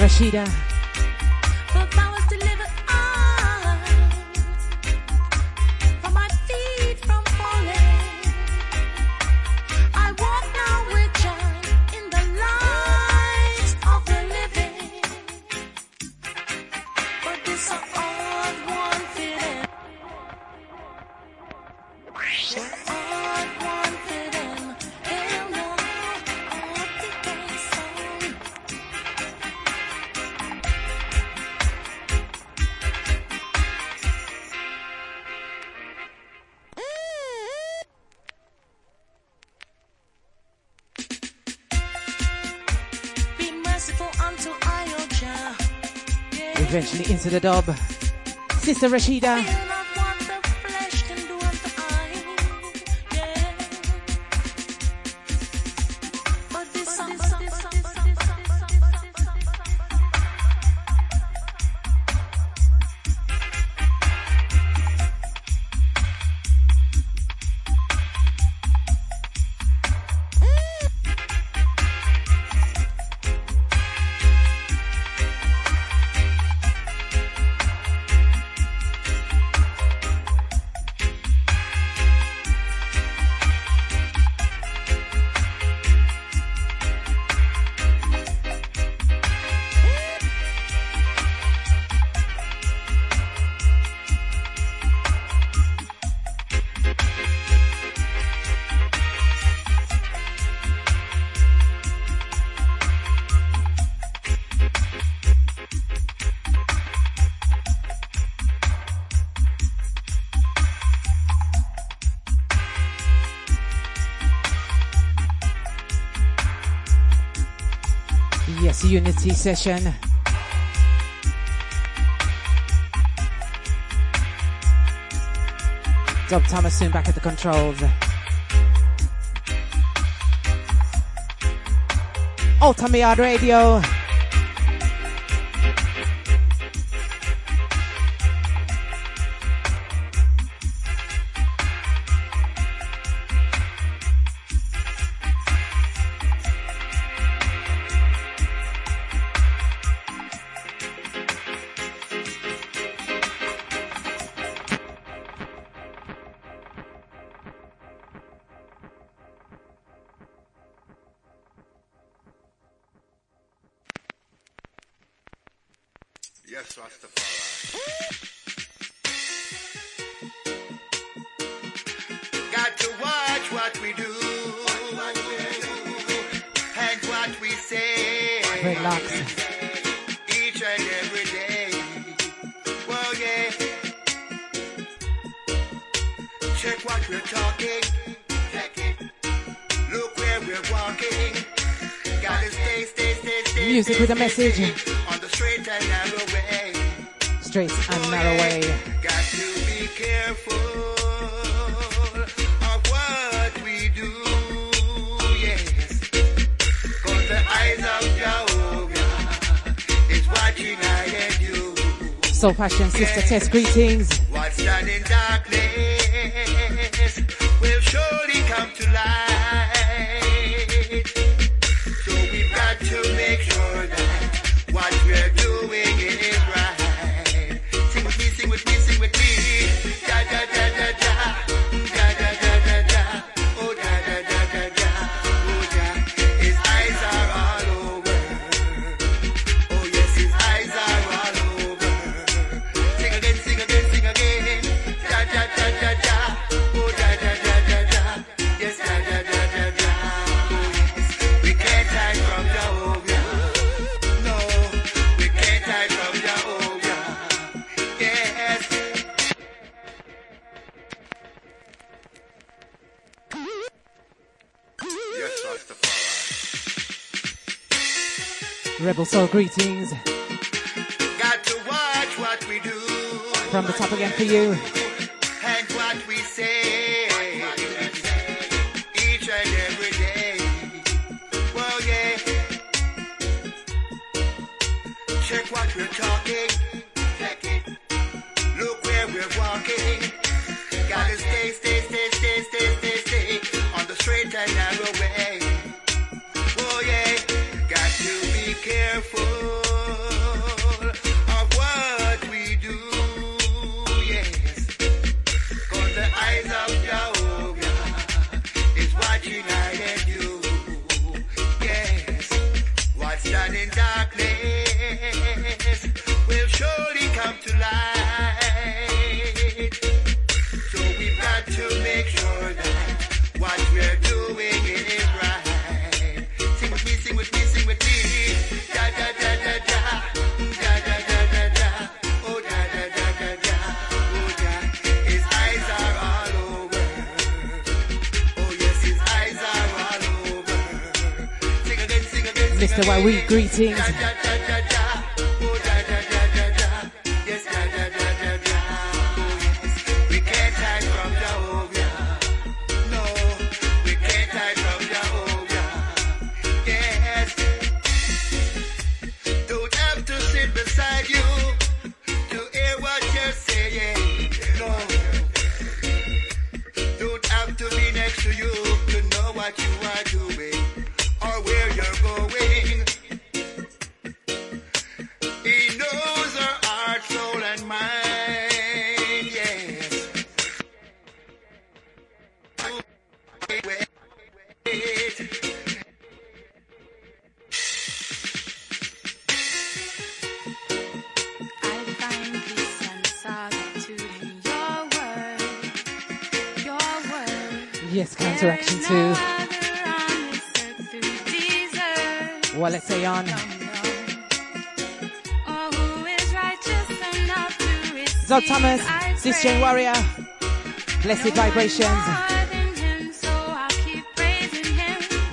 Rashida. into the dub. Sister Rashida. unity session. Dob Thomas soon back at the controls. Ultimate Radio. Greetings. greeting.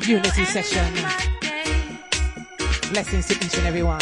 Unity session. Blessings to each and every one.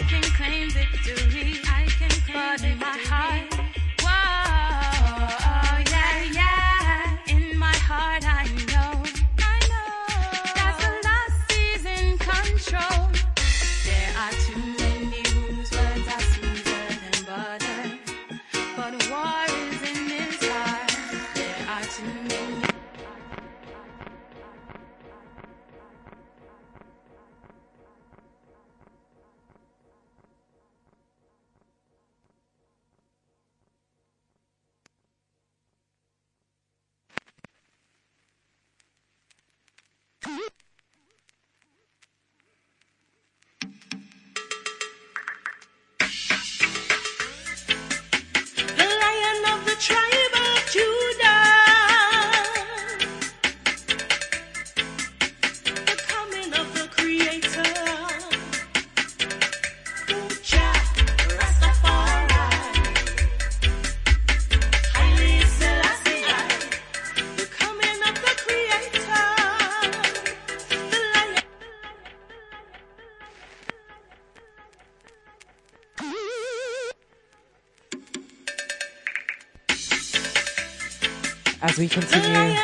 as we continue.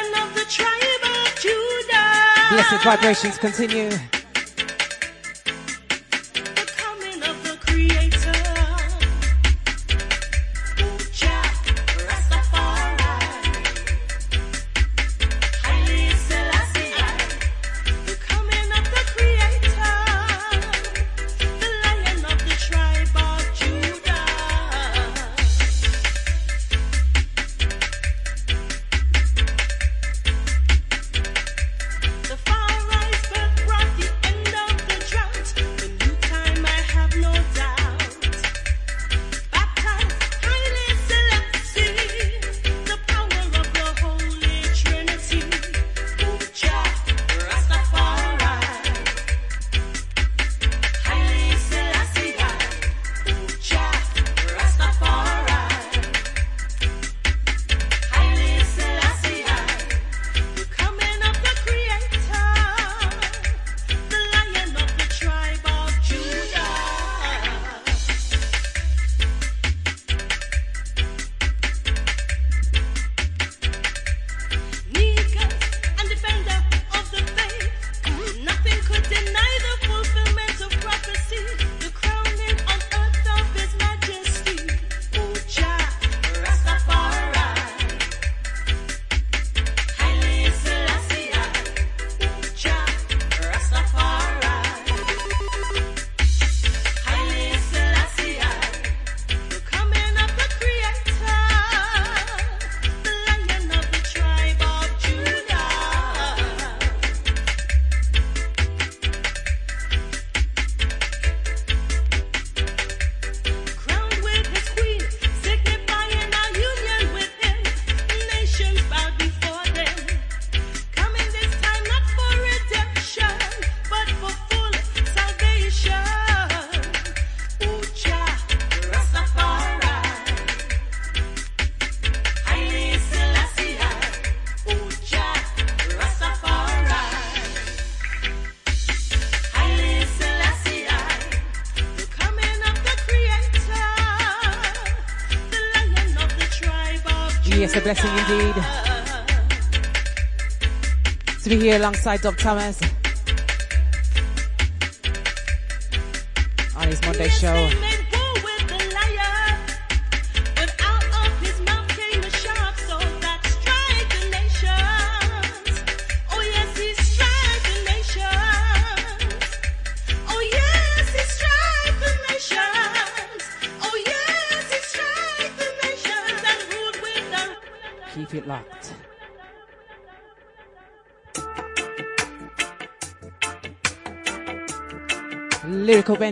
Blessed vibrations continue. alongside Doc Thomas on his Monday show.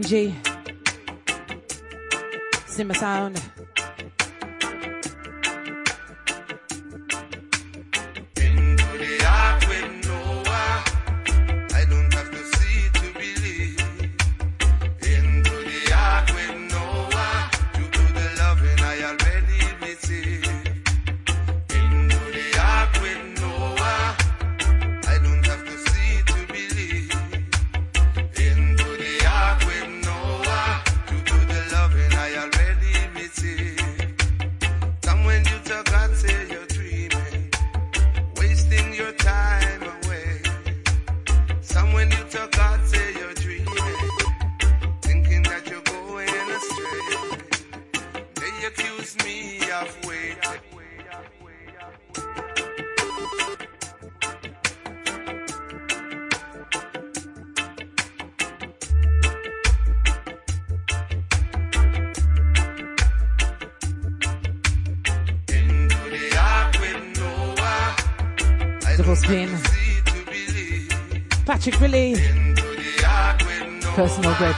energy. Simmer sound.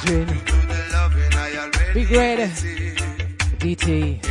Be Big Red. DT.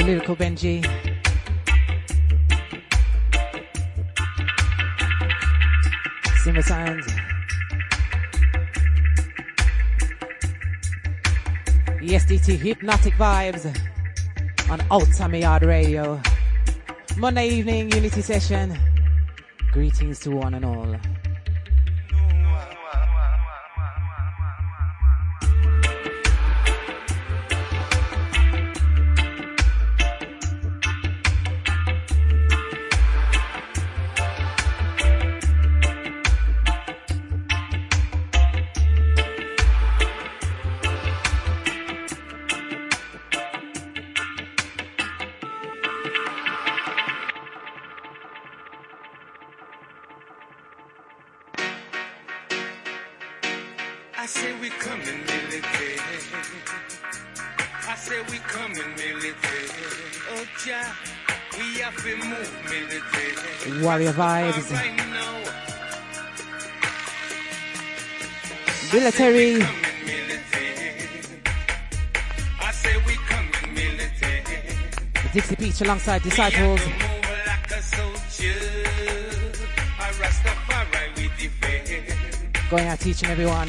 of Lyrical Benji. Simmer Signs. ESDT Hypnotic Vibes on Outta Mi Yard Radio. Monday evening, Unity Session. Greetings to one and all. Euphoria vibes. Military. Dixie Beach alongside Disciples. Going out teaching everyone.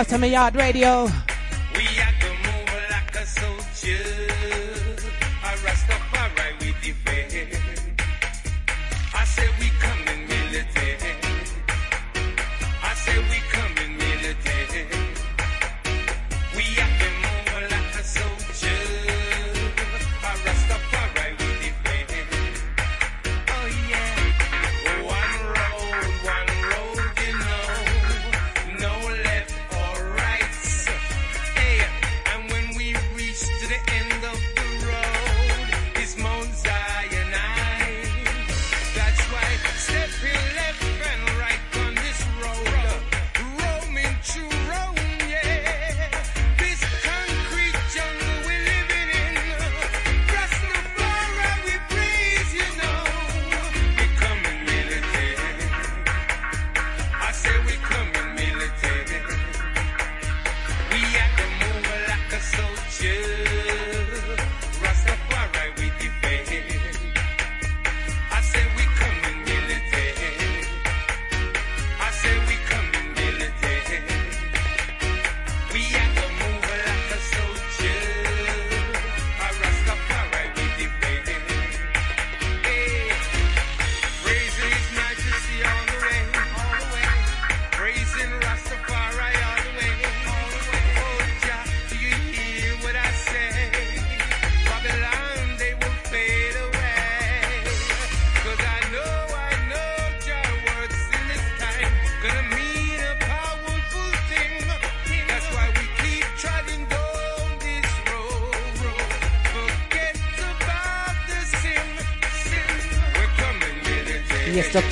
Outta Mi Yard Radio.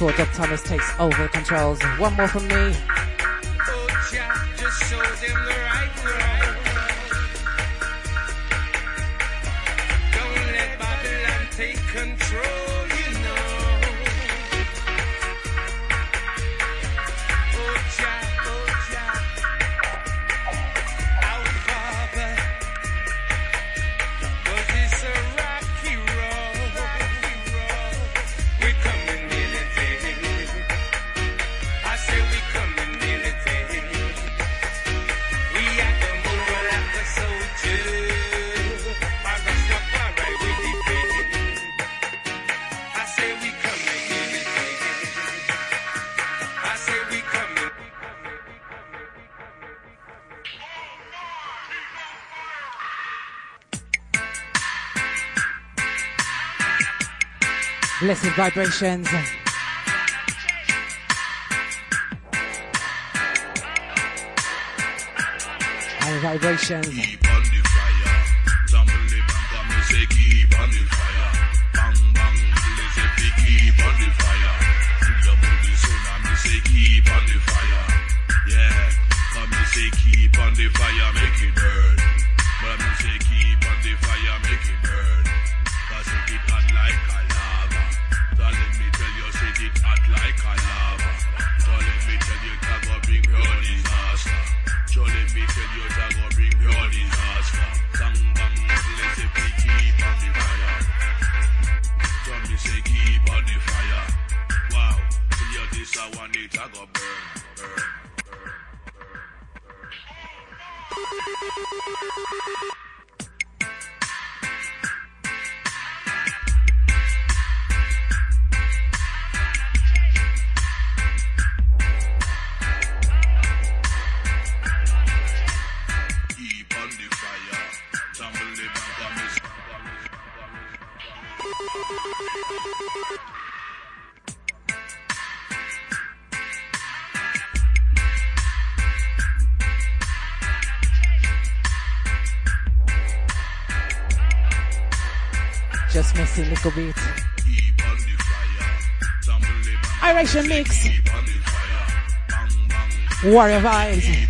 before up Thomas takes over controls. One more from me. blessed vibrations. Vibrations. little bit. Direction mix. Warrior vibes.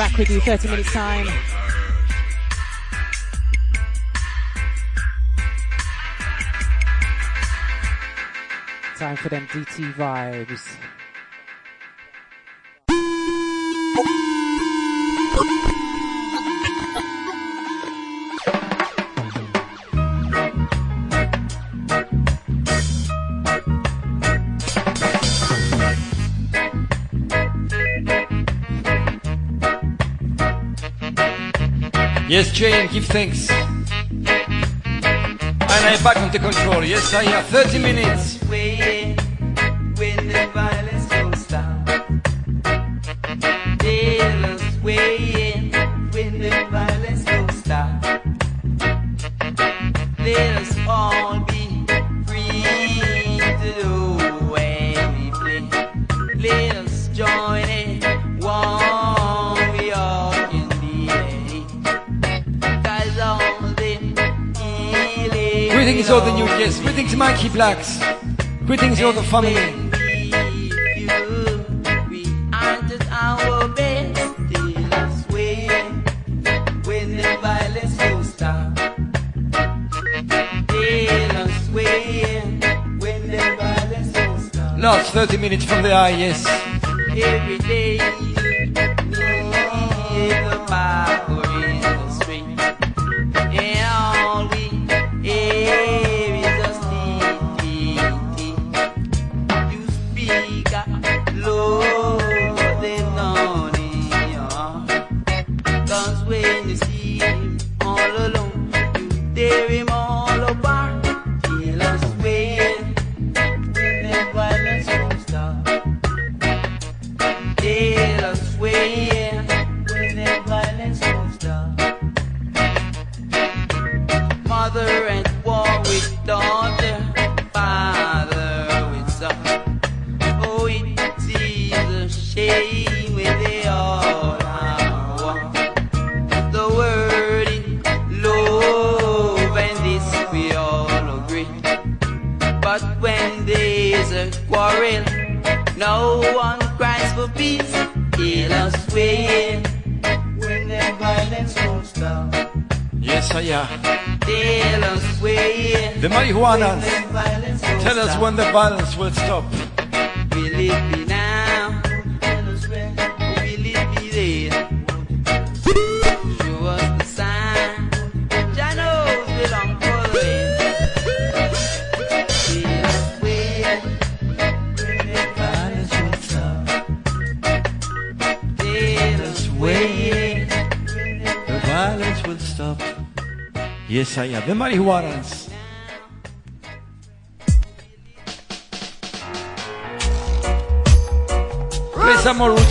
back with you 30 minutes time. Time for them DT vibes. And give thanks. And I'm back on the control. Yes, I have 30 minutes. Blacks. Greetings to all the family. Last 30 minutes from the eye, yes.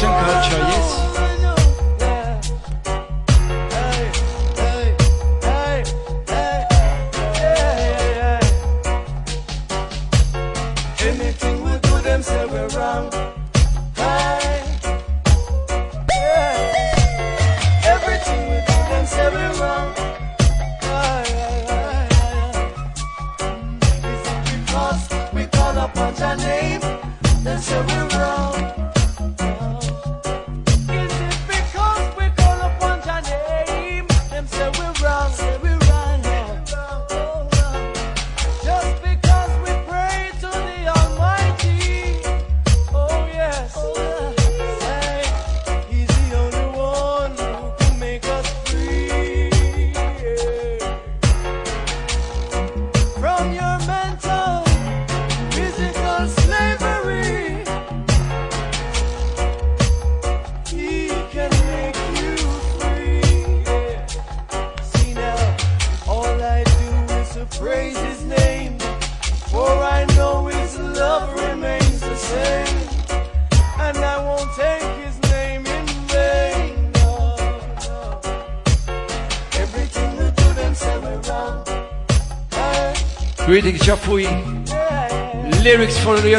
Mergem ca ceaiezi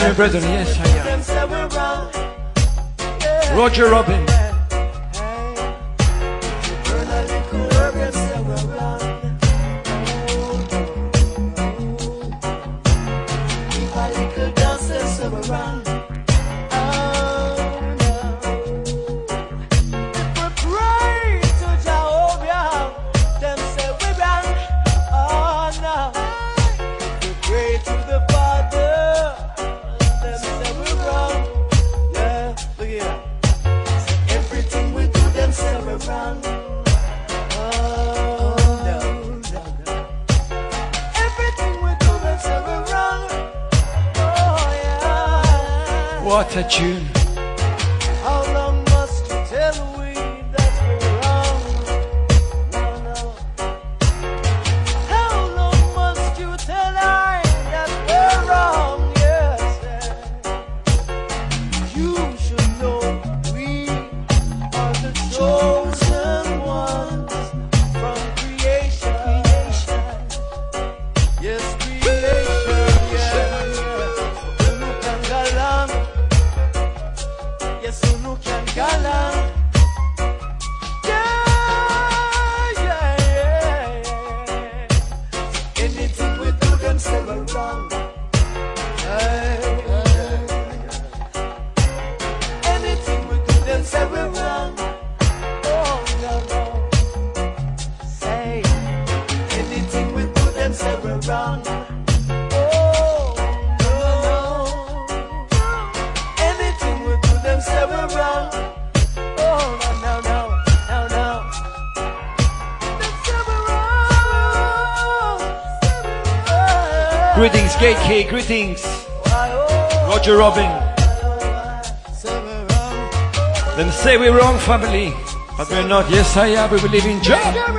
Yes, I am. Roger Robin. that you family, but we're not Yes, I am. we believe in Jah. Job.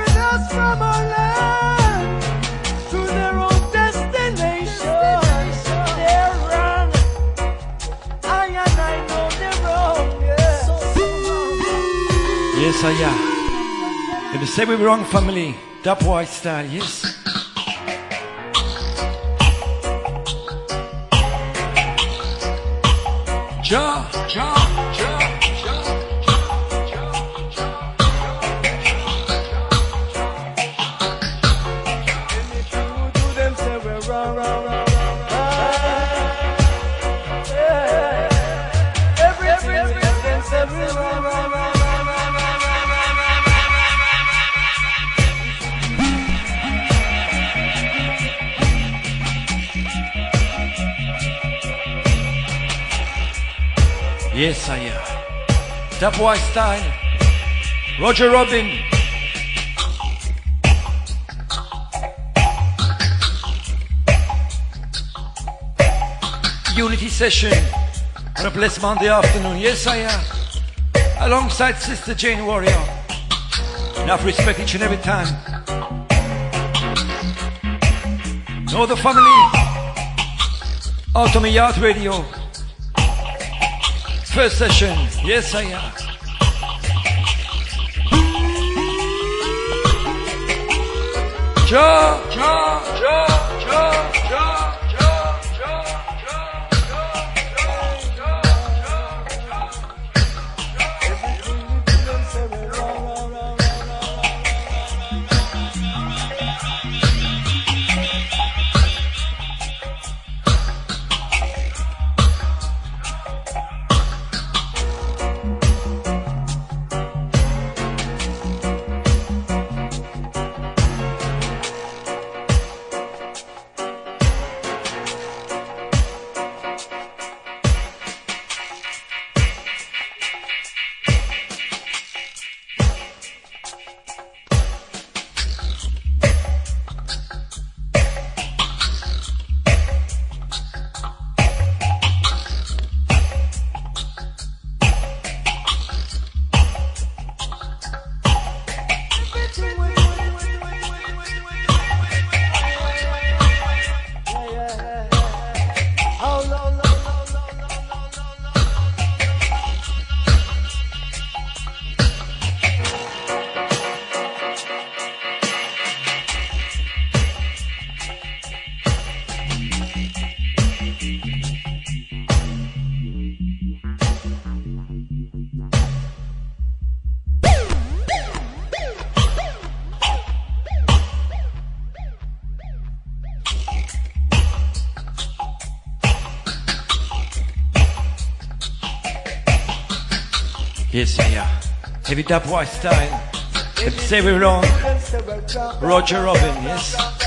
Yesaya. If you say we're wrong family, dub white style, yes. Ja, ja. White style. Roger Robin. Unity session on a blessed Monday afternoon. Yes, I am. Alongside Sister Jane Warrior. Enough respect each and every time. Know the family. Outta Mi Yard Radio. First session. Yes, I am. Ja, Meet Up Weinstein, It's Sarah Roger Robin, yes.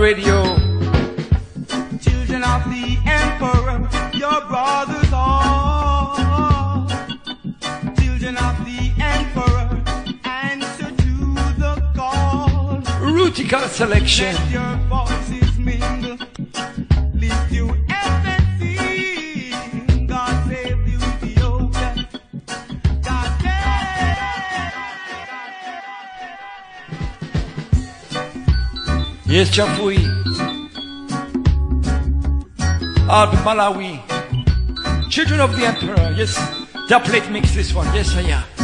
Radio. The plate makes this one. Yes, I am.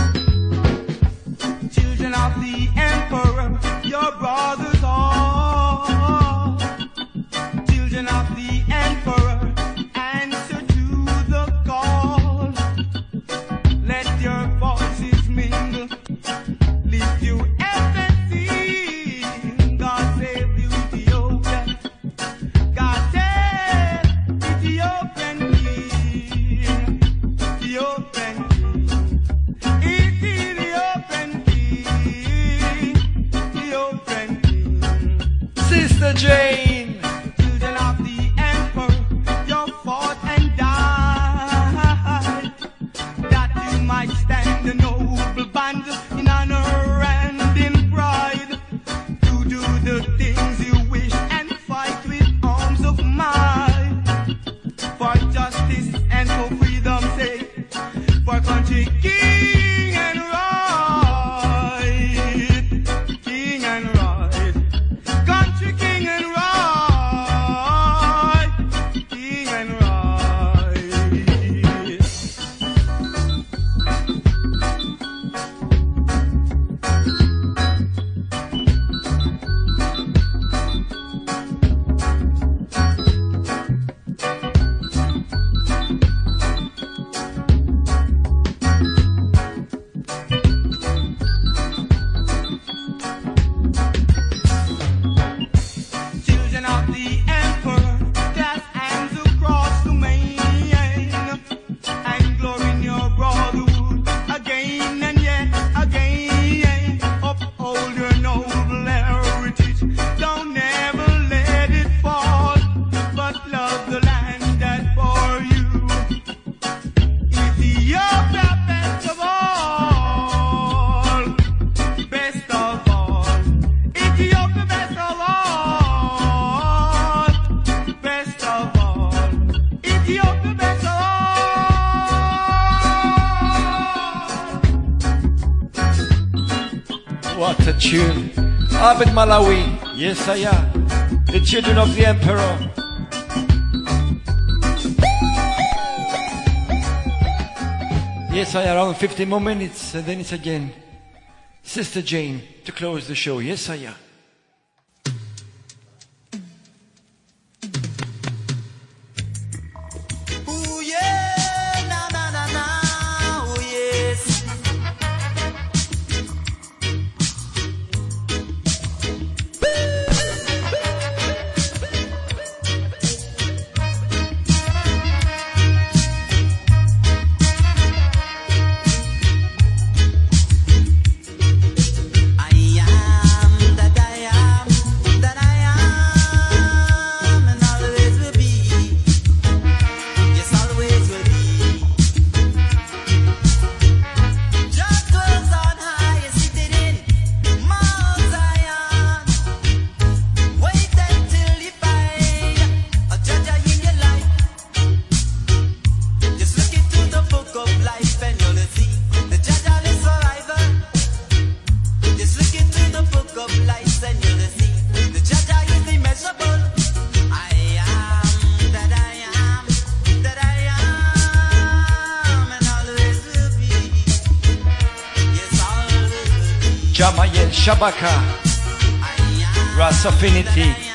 Malawi. Yes, I am. The children of the emperor. Yes, I around 50 more minutes and then it's again. Sister Jane to close the show. Yes, I am. Kabaka, Ras Affinity.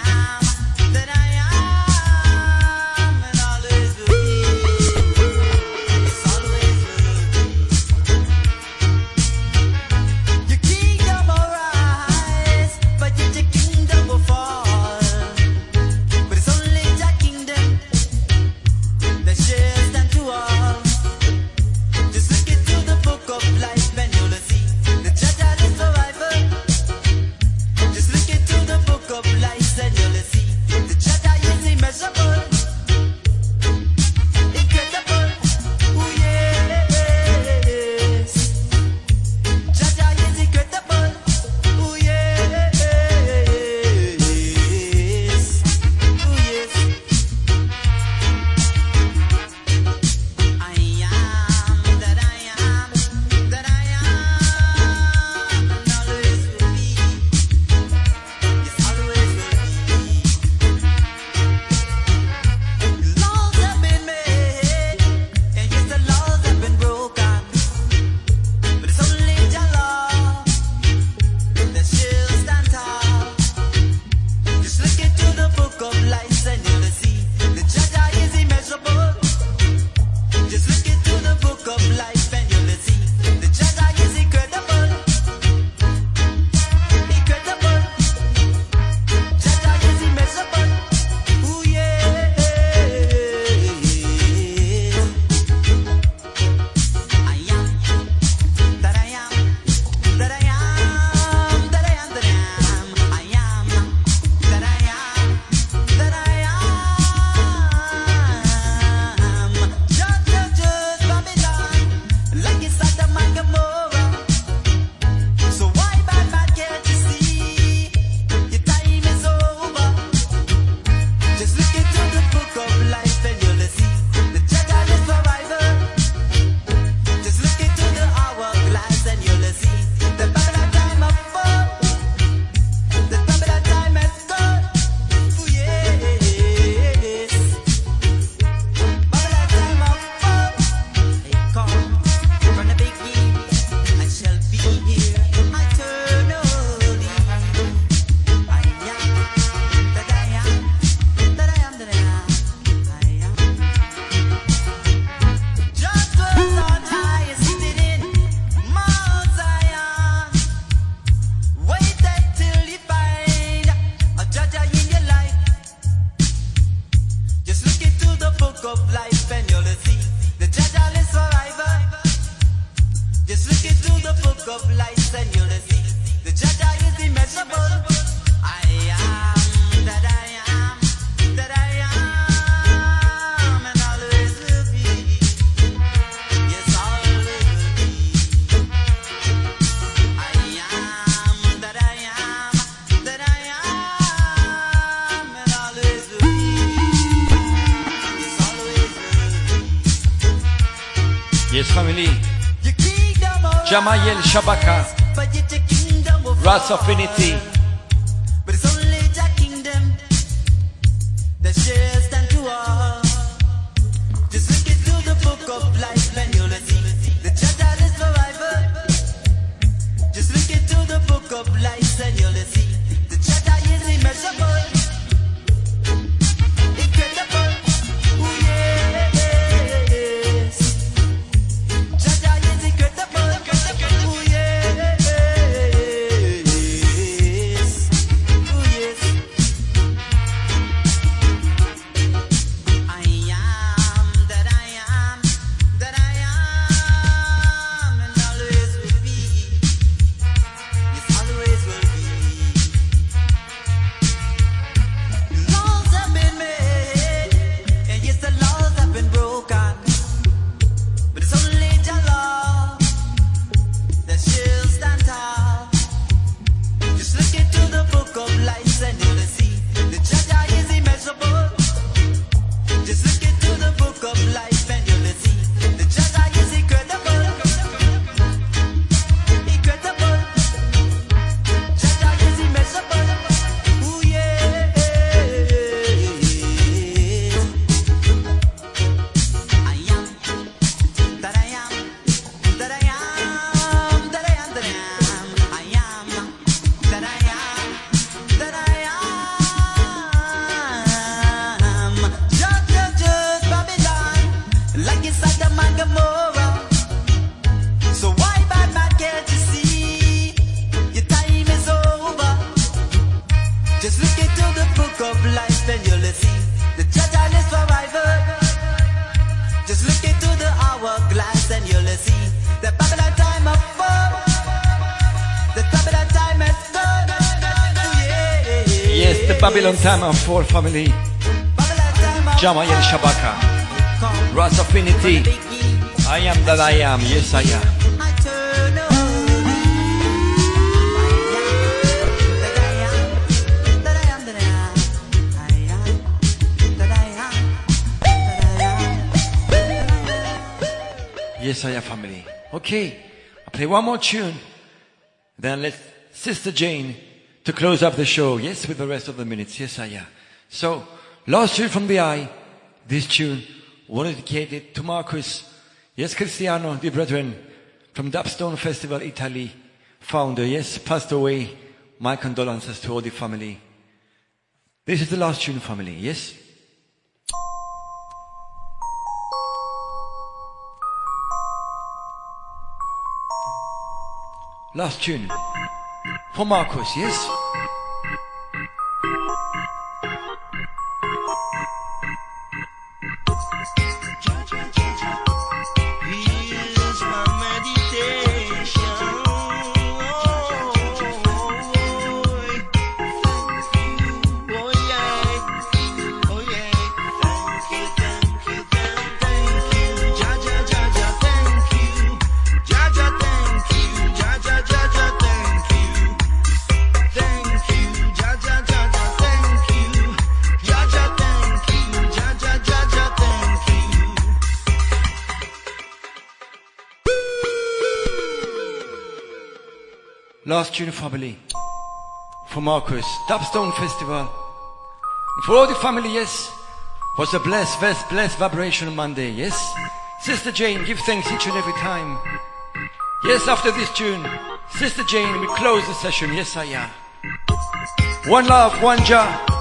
Jamayel Shabaka, Ras Affinity. Diamond full Family, Jamayel Shabaka, Ras Affinity, I am that I am, yes I am. Yes, I am family. Okay, I play one more tune. Then let Sister Jane to close up the show. Yes, with the rest of the minutes. Yes, I am. So, last tune from the eye. This tune was dedicated to Marcus. Yes, Cristiano, dear brethren, from Dubstone Festival, Italy. Founder, yes, passed away. My condolences to all the family. This is the last tune, family. Yes? Last tune. For Marcus, yes. last year family for Marcus, Dubstone Festival. And for all the family, yes, was a blessed, blessed, blessed vibration on Monday, yes. Sister Jane, give thanks each and every time. Yes, after this tune, Sister Jane, we close the session, yes I am. One love, one jar.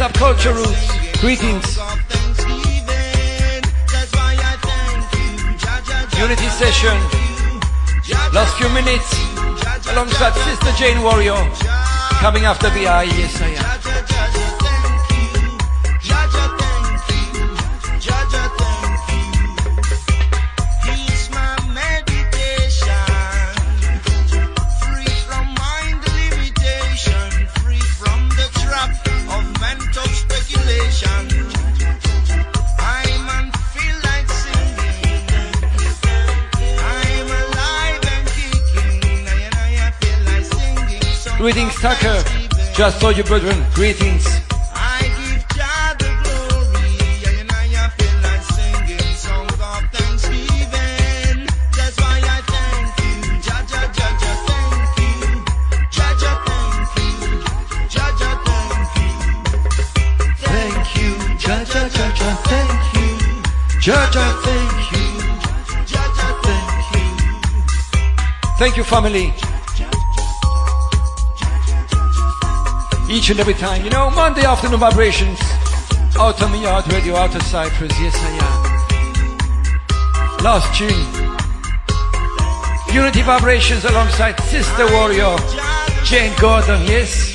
up culture roots. Greetings. Unity session. Last few minutes. Alongside Sister Jane Warrior. Coming after the eye. Yes, I am. Tucker. Just saw you, brethren. Greetings. I give Jah the glory, and I feel like singing songs of thanksgiving. That's why I thank you, thank you, thank you, Jah Each and every time, you know, Monday afternoon vibrations, Outta Mi Yard radio, out of Cyprus, yes I am. Last tune, Unity vibrations alongside Sister Warrior, Jane Gordon, yes.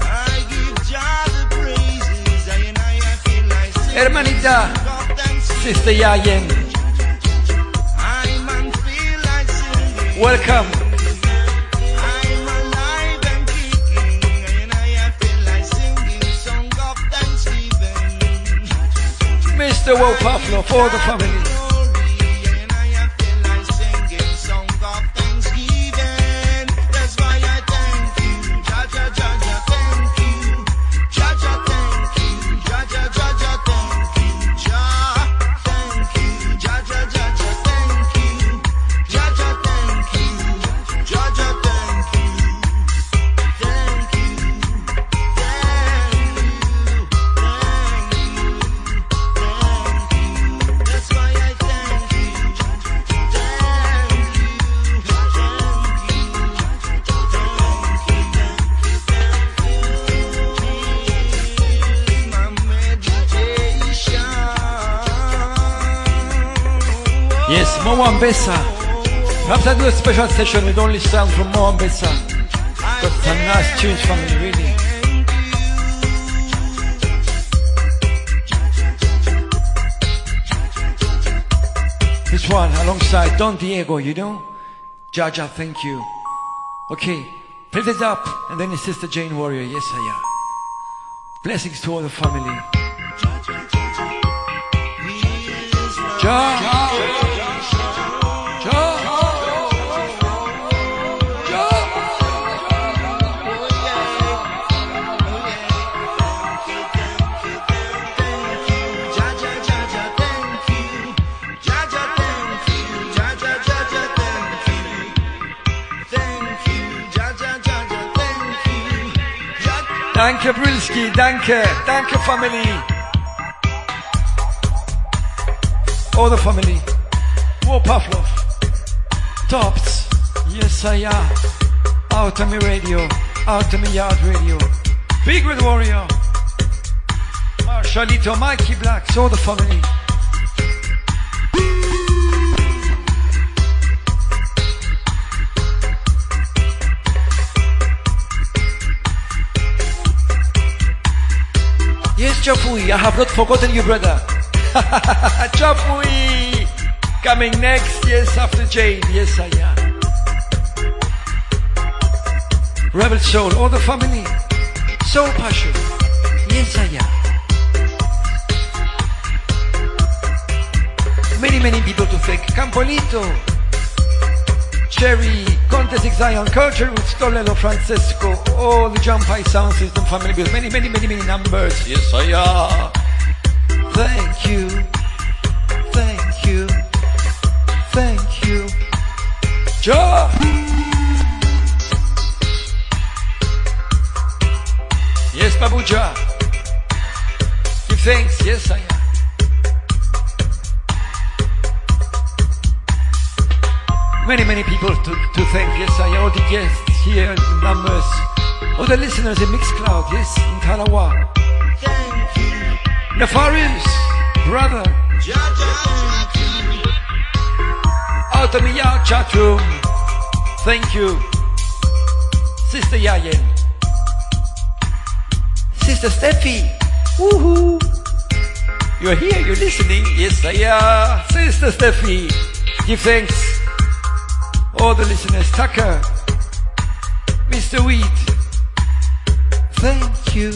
I give Jah the Mr. Wo Pavlo for the family. Yes, Moa Anbessa. Perhaps I do a special session with only sound from Moa Anbessa. Got some nice tunes from me, really. This one alongside Don Diego, you know? Jaja, thank you. Okay, play this up, and then his sister Jane Warrior, yes I am. Blessings to all the family. Ja, ja, Danke, Brilski, danke, danke, family. All the family. War Pavlov. Tops. Yes, I am. Out of me radio. Outta Mi Yard radio. Big Red Warrior. Marshallito, Mikey Blacks, all the family. Yes, Chapui, I have not forgotten you, brother. Chapui! Coming next, yes, after Jane. Yes, I am. Rebel Soul, all the family. Soul Passion. Yes, I am. Many, many people to thank. Campolito. Cherry, Contest Zion, Culture with Stolelo, Francesco, all the Jump High Sound System family with many, many, many, many numbers. Yes, I am. Thank you. Ja! Yes, Babuja. Give thanks. Yes, I am. Many, many people to, to thank. Yes, I am. All the guests here, in numbers. All the listeners in Mixcloud. Yes, in Tarawa. Nefarious, brother. Out of me out chat room. Thank you. Sister Yayen. Sister Steffi. Woohoo. You're here, you're listening. Yes, I am. Sister Steffi. Give thanks. All the listeners. Tucker. Mr. Wheat. Thank you.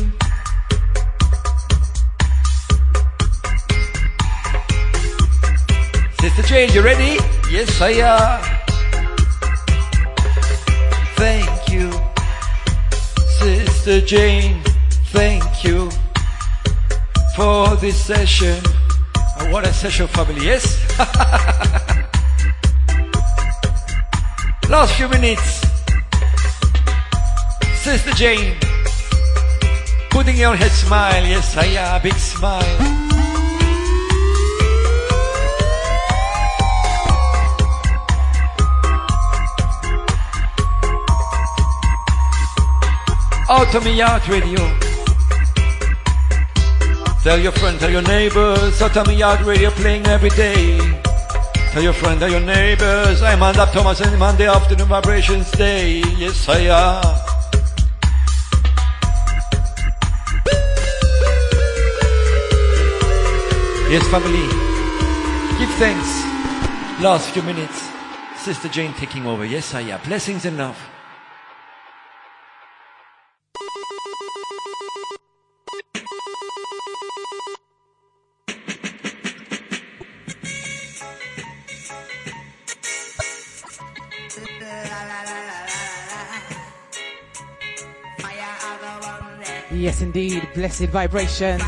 Sister Jane, you ready? Yes, I am. Thank you. Sister Jane, thank you for this session. Oh, what a session, family, yes? Last few minutes. Sister Jane, putting your head smile, yes, I am, big smile. Oh, me out radio. Tell your friend, tell your neighbors, oh, me out radio playing every day. Tell your friend, tell your neighbors, I'm on up Thomas and Monday afternoon vibrations day. Yes, I am. Yes, family. Give thanks. Last few minutes. Sister Jane taking over. Yes, I am. Blessings and love. Indeed. Blessed vibrations.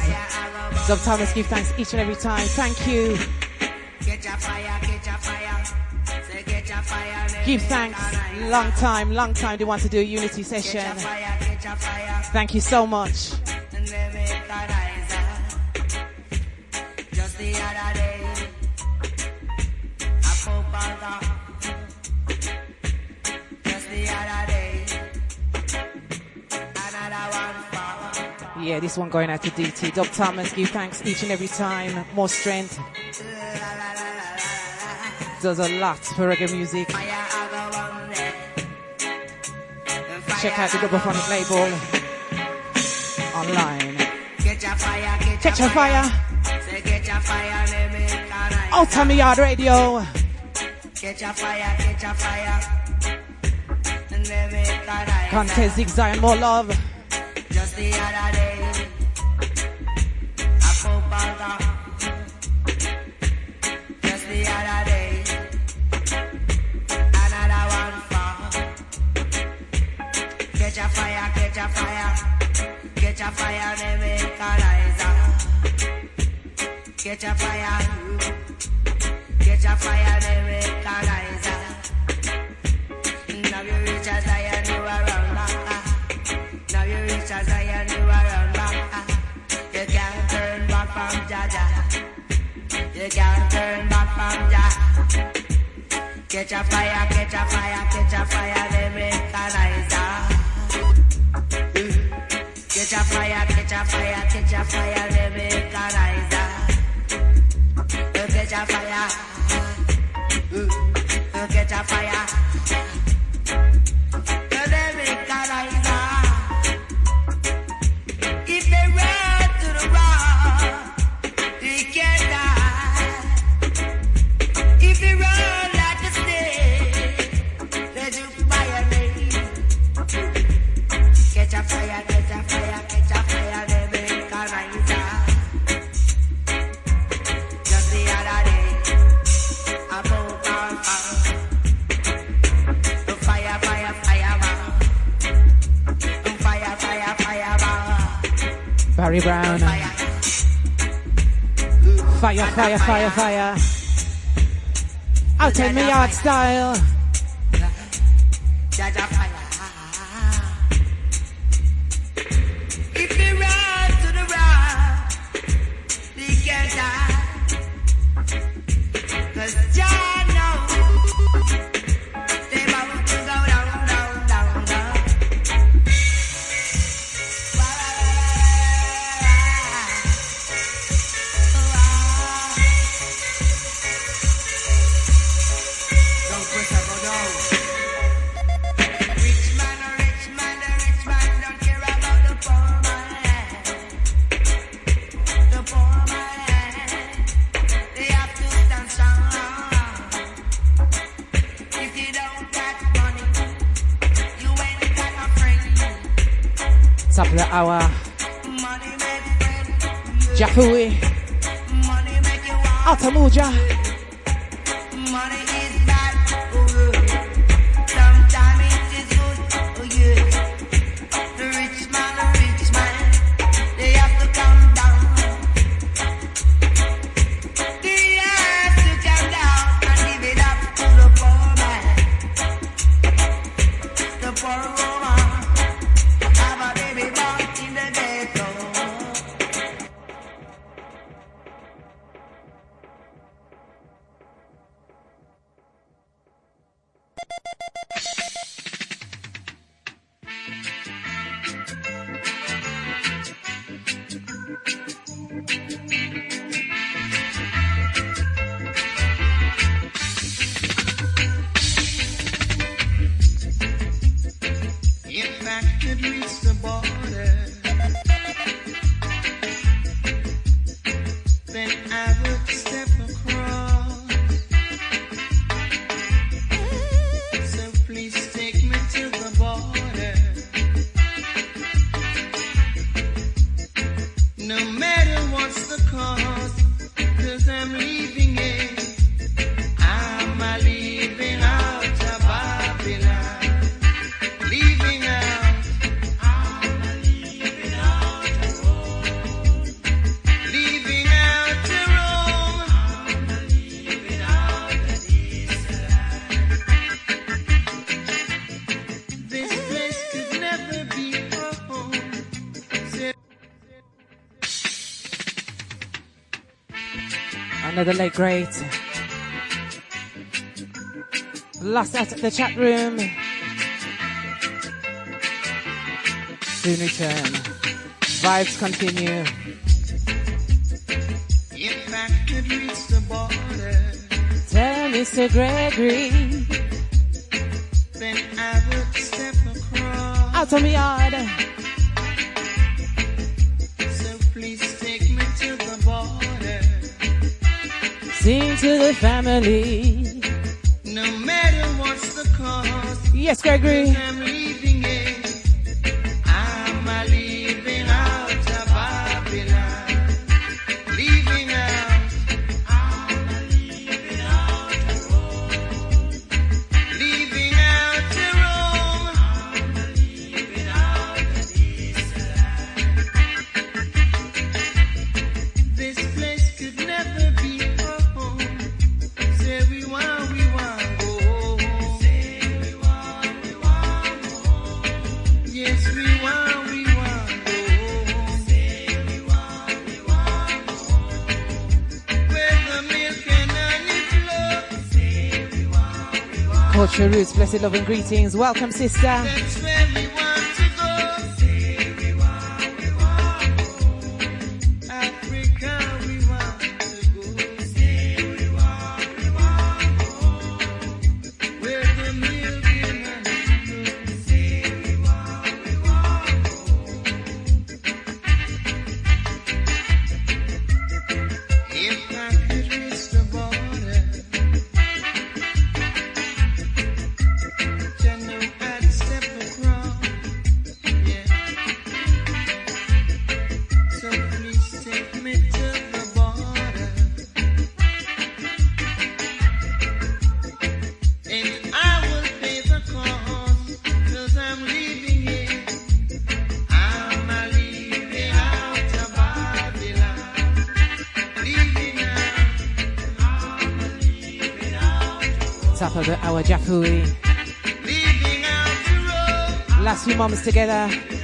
Dub Thomas, give thanks each and every time. Thank you. Give thanks. Long time, long time they want to do a unity session. Thank you so much. Yeah, this one going out to DT. Dub Thomas, give thanks each and every time. More strength. Does a lot for reggae music. Check out the Double label online. Get your fire, get Catch your fire. Get your fire, me of me yard radio. Get your fire, get your fire. Let me. Contest more love. Just the other day, Get your fire, get your fire, they make a Now you reach as I and you around back. Now you reach as I and you around back. You can't turn back from Jaja. You can't turn back from Jah. Get your fire, get your fire, get your fire, they make Get your fire, get your fire, get your fire, fire. Brown. Fire, fire, fire, fire. Outta Mi Yard style. know, the late great. Last out at the chat room. Soon return. Vibes continue. If I could reach the border, tell Mr. Gregory, then I would step across out on the yard. Sing to the family. No matter what's the cost. Yes, Gregory. blessed, and greetings. Welcome, sister. mums together.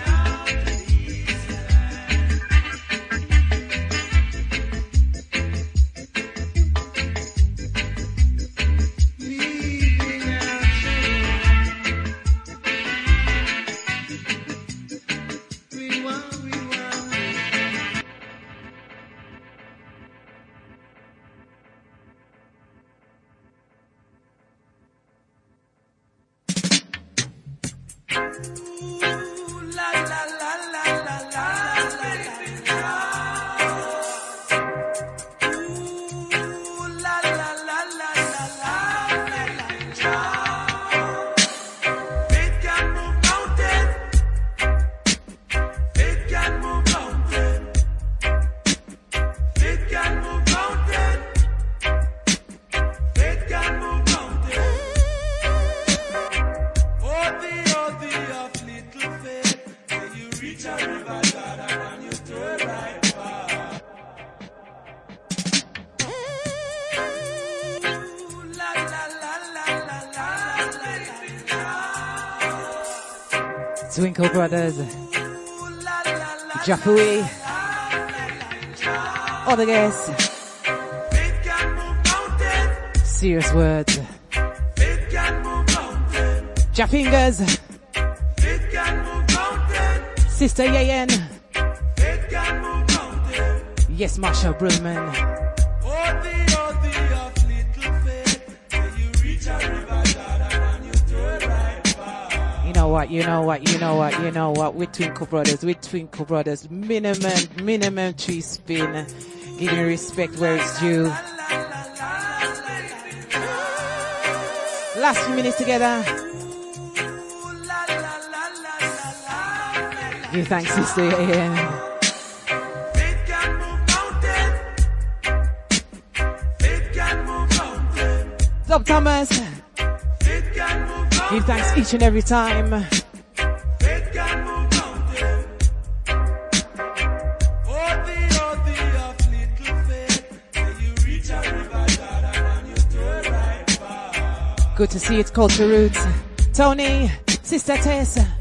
Jafui, other guests, serious words, Jafingers, Sister Yayen, yes, Marsha Brillman. What, you know what, you know what, you know what, we Twinkle Brothers, we Twinkle Brothers, minimum, minimum tree spin, giving respect where it's due. Last few minutes together. Give thanks, sister. Ian. Dub Thomas. Give thanks each and every time. Good to see it's culture roots. Tony, Sister Tess.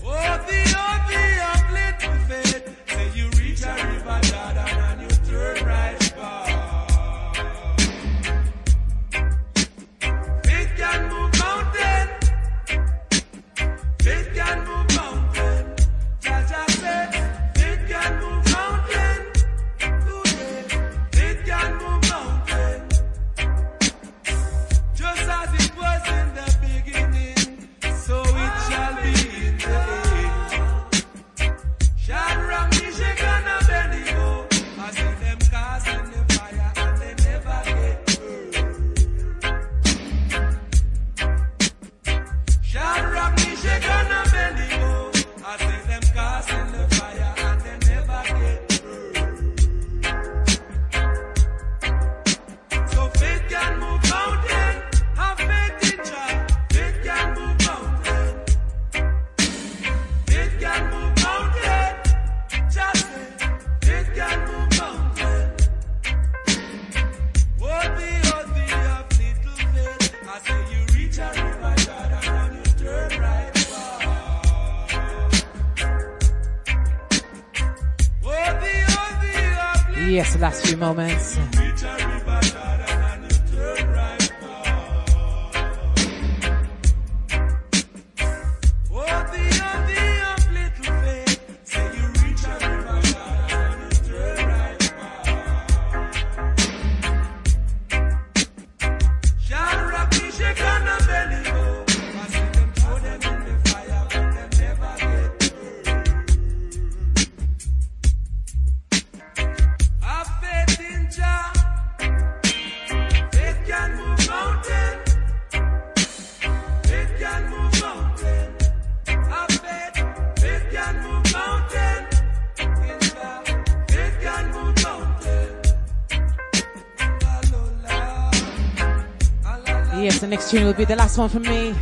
The next tune will be the last one from me.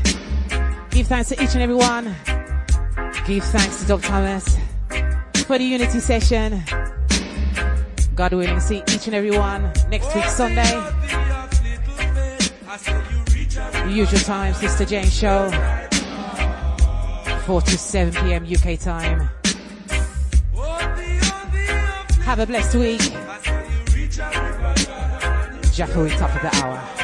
Give thanks to each and every one. Give thanks to Dub Thomas for the Unity session. God willing, see each and every one next week Sunday. Usual time, Sister Jane Show. 4 to 7 p.m. UK time. Have a blessed week. Jacko top of the hour.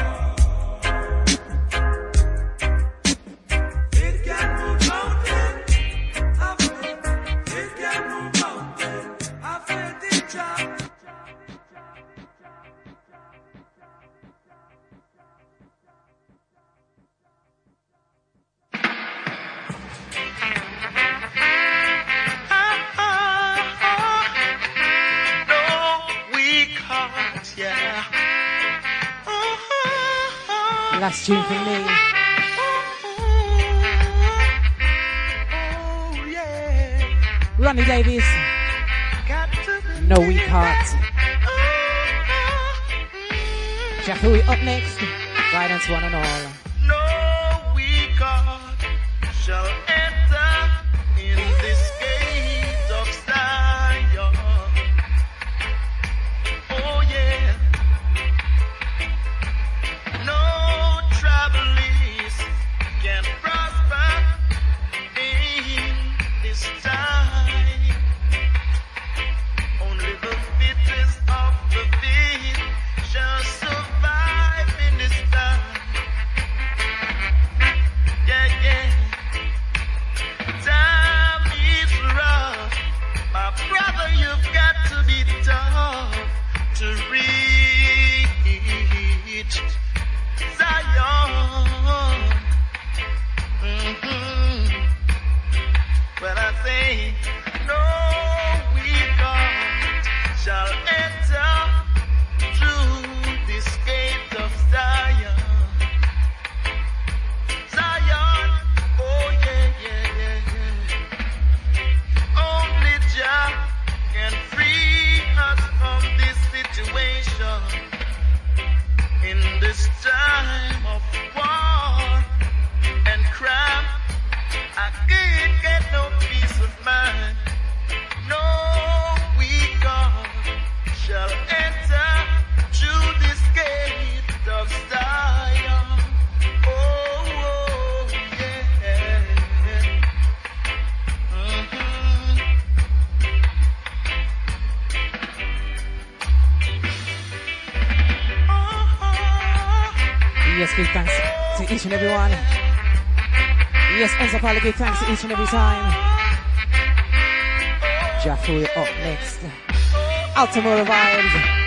Altamora vibes.